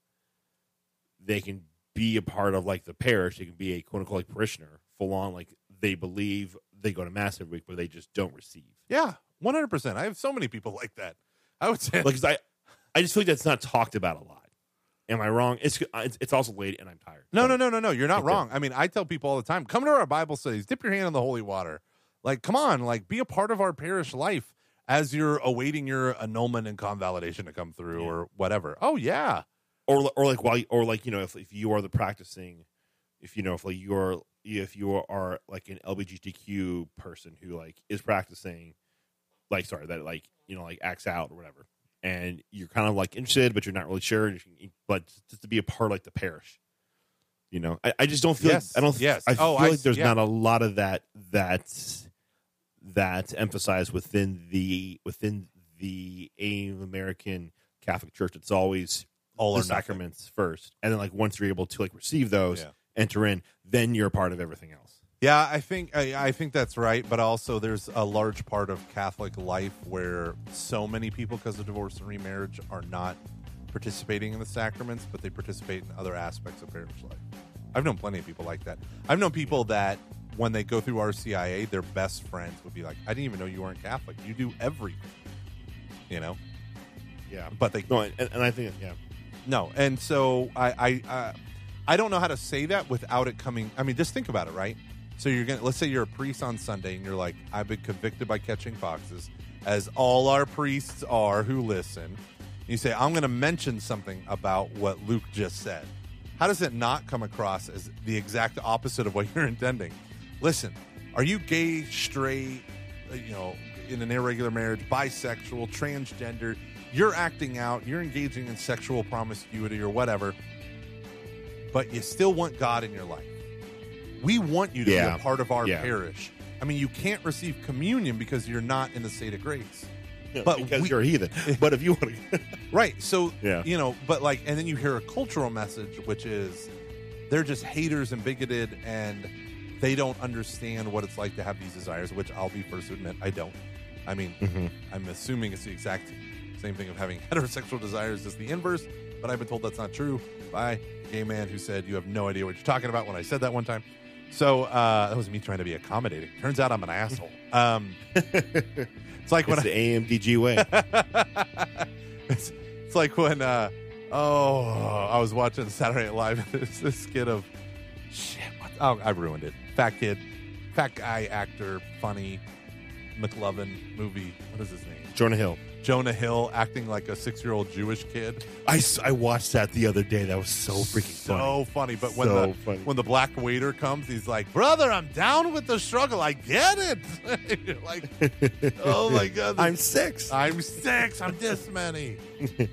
they can be a part of like the parish they can be a quote unquote like parishioner full on like they believe they go to mass every week, but they just don't receive. Yeah, one hundred percent. I have so many people like that. I would say Because I, I just feel like that's not talked about a lot. Am I wrong? It's uh, it's, it's also late and I'm tired. No, So- no, no, no, no. You're not wrong. I mean, I tell people all the time, come to our Bible studies, dip your hand in the holy water. Like, come on, like, be a part of our parish life as you're awaiting your annulment and convalidation to come through Yeah. or whatever. Oh yeah, or or like while or like you know if if you are the practicing, if you know if like you're if you are like an LGBTQ person who like is practicing, like sorry that like you know like acts out or whatever, and you're kind of like interested but you're not really sure, but just to be a part of like the parish, you know, I, I just don't feel Yes, like I don't yes. I oh, feel Oh, I like there's yeah. not a lot of that that that emphasized within the within the AIM American Catholic Church. It's always all the or nothing. sacraments first, and then like once you're able to like receive those, Yeah. enter in, then you're a part of everything else. Yeah, I think I, I think that's right, but also there's a large part of Catholic life where so many people, because of divorce and remarriage, are not participating in the sacraments, but they participate in other aspects of parish life. I've known plenty of people like that. I've known people that when they go through RCIA, their best friends would be like, "I didn't even know you weren't Catholic. You do everything," you know. Yeah, But they no, and, and I think yeah, no, and so I I uh, I don't know how to say that without it coming. I mean, just think about it, right? So you're gonna let's say you're a priest on Sunday and you're like, I've been convicted by catching foxes, as all our priests are who listen. You say, I'm to mention something about what Luke just said. How does it not come across as the exact opposite of what you're intending? Listen, are you gay, straight, uh, you know, in an irregular marriage, bisexual, transgender? You're acting out, you're engaging in sexual promiscuity or whatever, but you still want God in your life. We want you to be a part of our Yeah. parish. I mean, you can't receive communion because you're not in the state of grace. But because we- you're a heathen. but if you want to, Right. So, Yeah. you know, but like, and then you hear a cultural message, which is they're just haters and bigoted and they don't understand what it's like to have these desires, which I'll be first to admit I don't. I mean, Mm-hmm. I'm assuming it's the exact same thing of having heterosexual desires as the inverse, but I've been told that's not true by a gay man who said, You have no idea what you're talking about when I said that one time. So uh, that was me trying to be accommodating. Turns out I'm an asshole. Um, it's like when it's I, the AMDG way. it's, it's like when uh oh I was watching Saturday Night Live. This skit of shit. What, oh, I ruined it. Fat kid, fat guy, actor, funny, McLovin movie. What is his name? Jonah Hill. Jonah Hill acting like a six-year-old Jewish kid. I, I watched that the other day. That was so freaking so funny. funny. But when So the funny. when the black waiter comes, he's like, "Brother, I'm down with the struggle. I get it." Like, oh my god, I'm six. I'm six. I'm this many.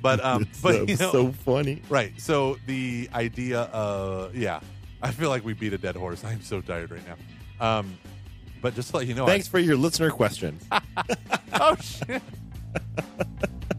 But um, but you know, so funny. right. So the idea, of yeah, I feel like we beat a dead horse. I'm so tired right now. Um, but just to let you know, Thanks I- for your listener question. oh shit.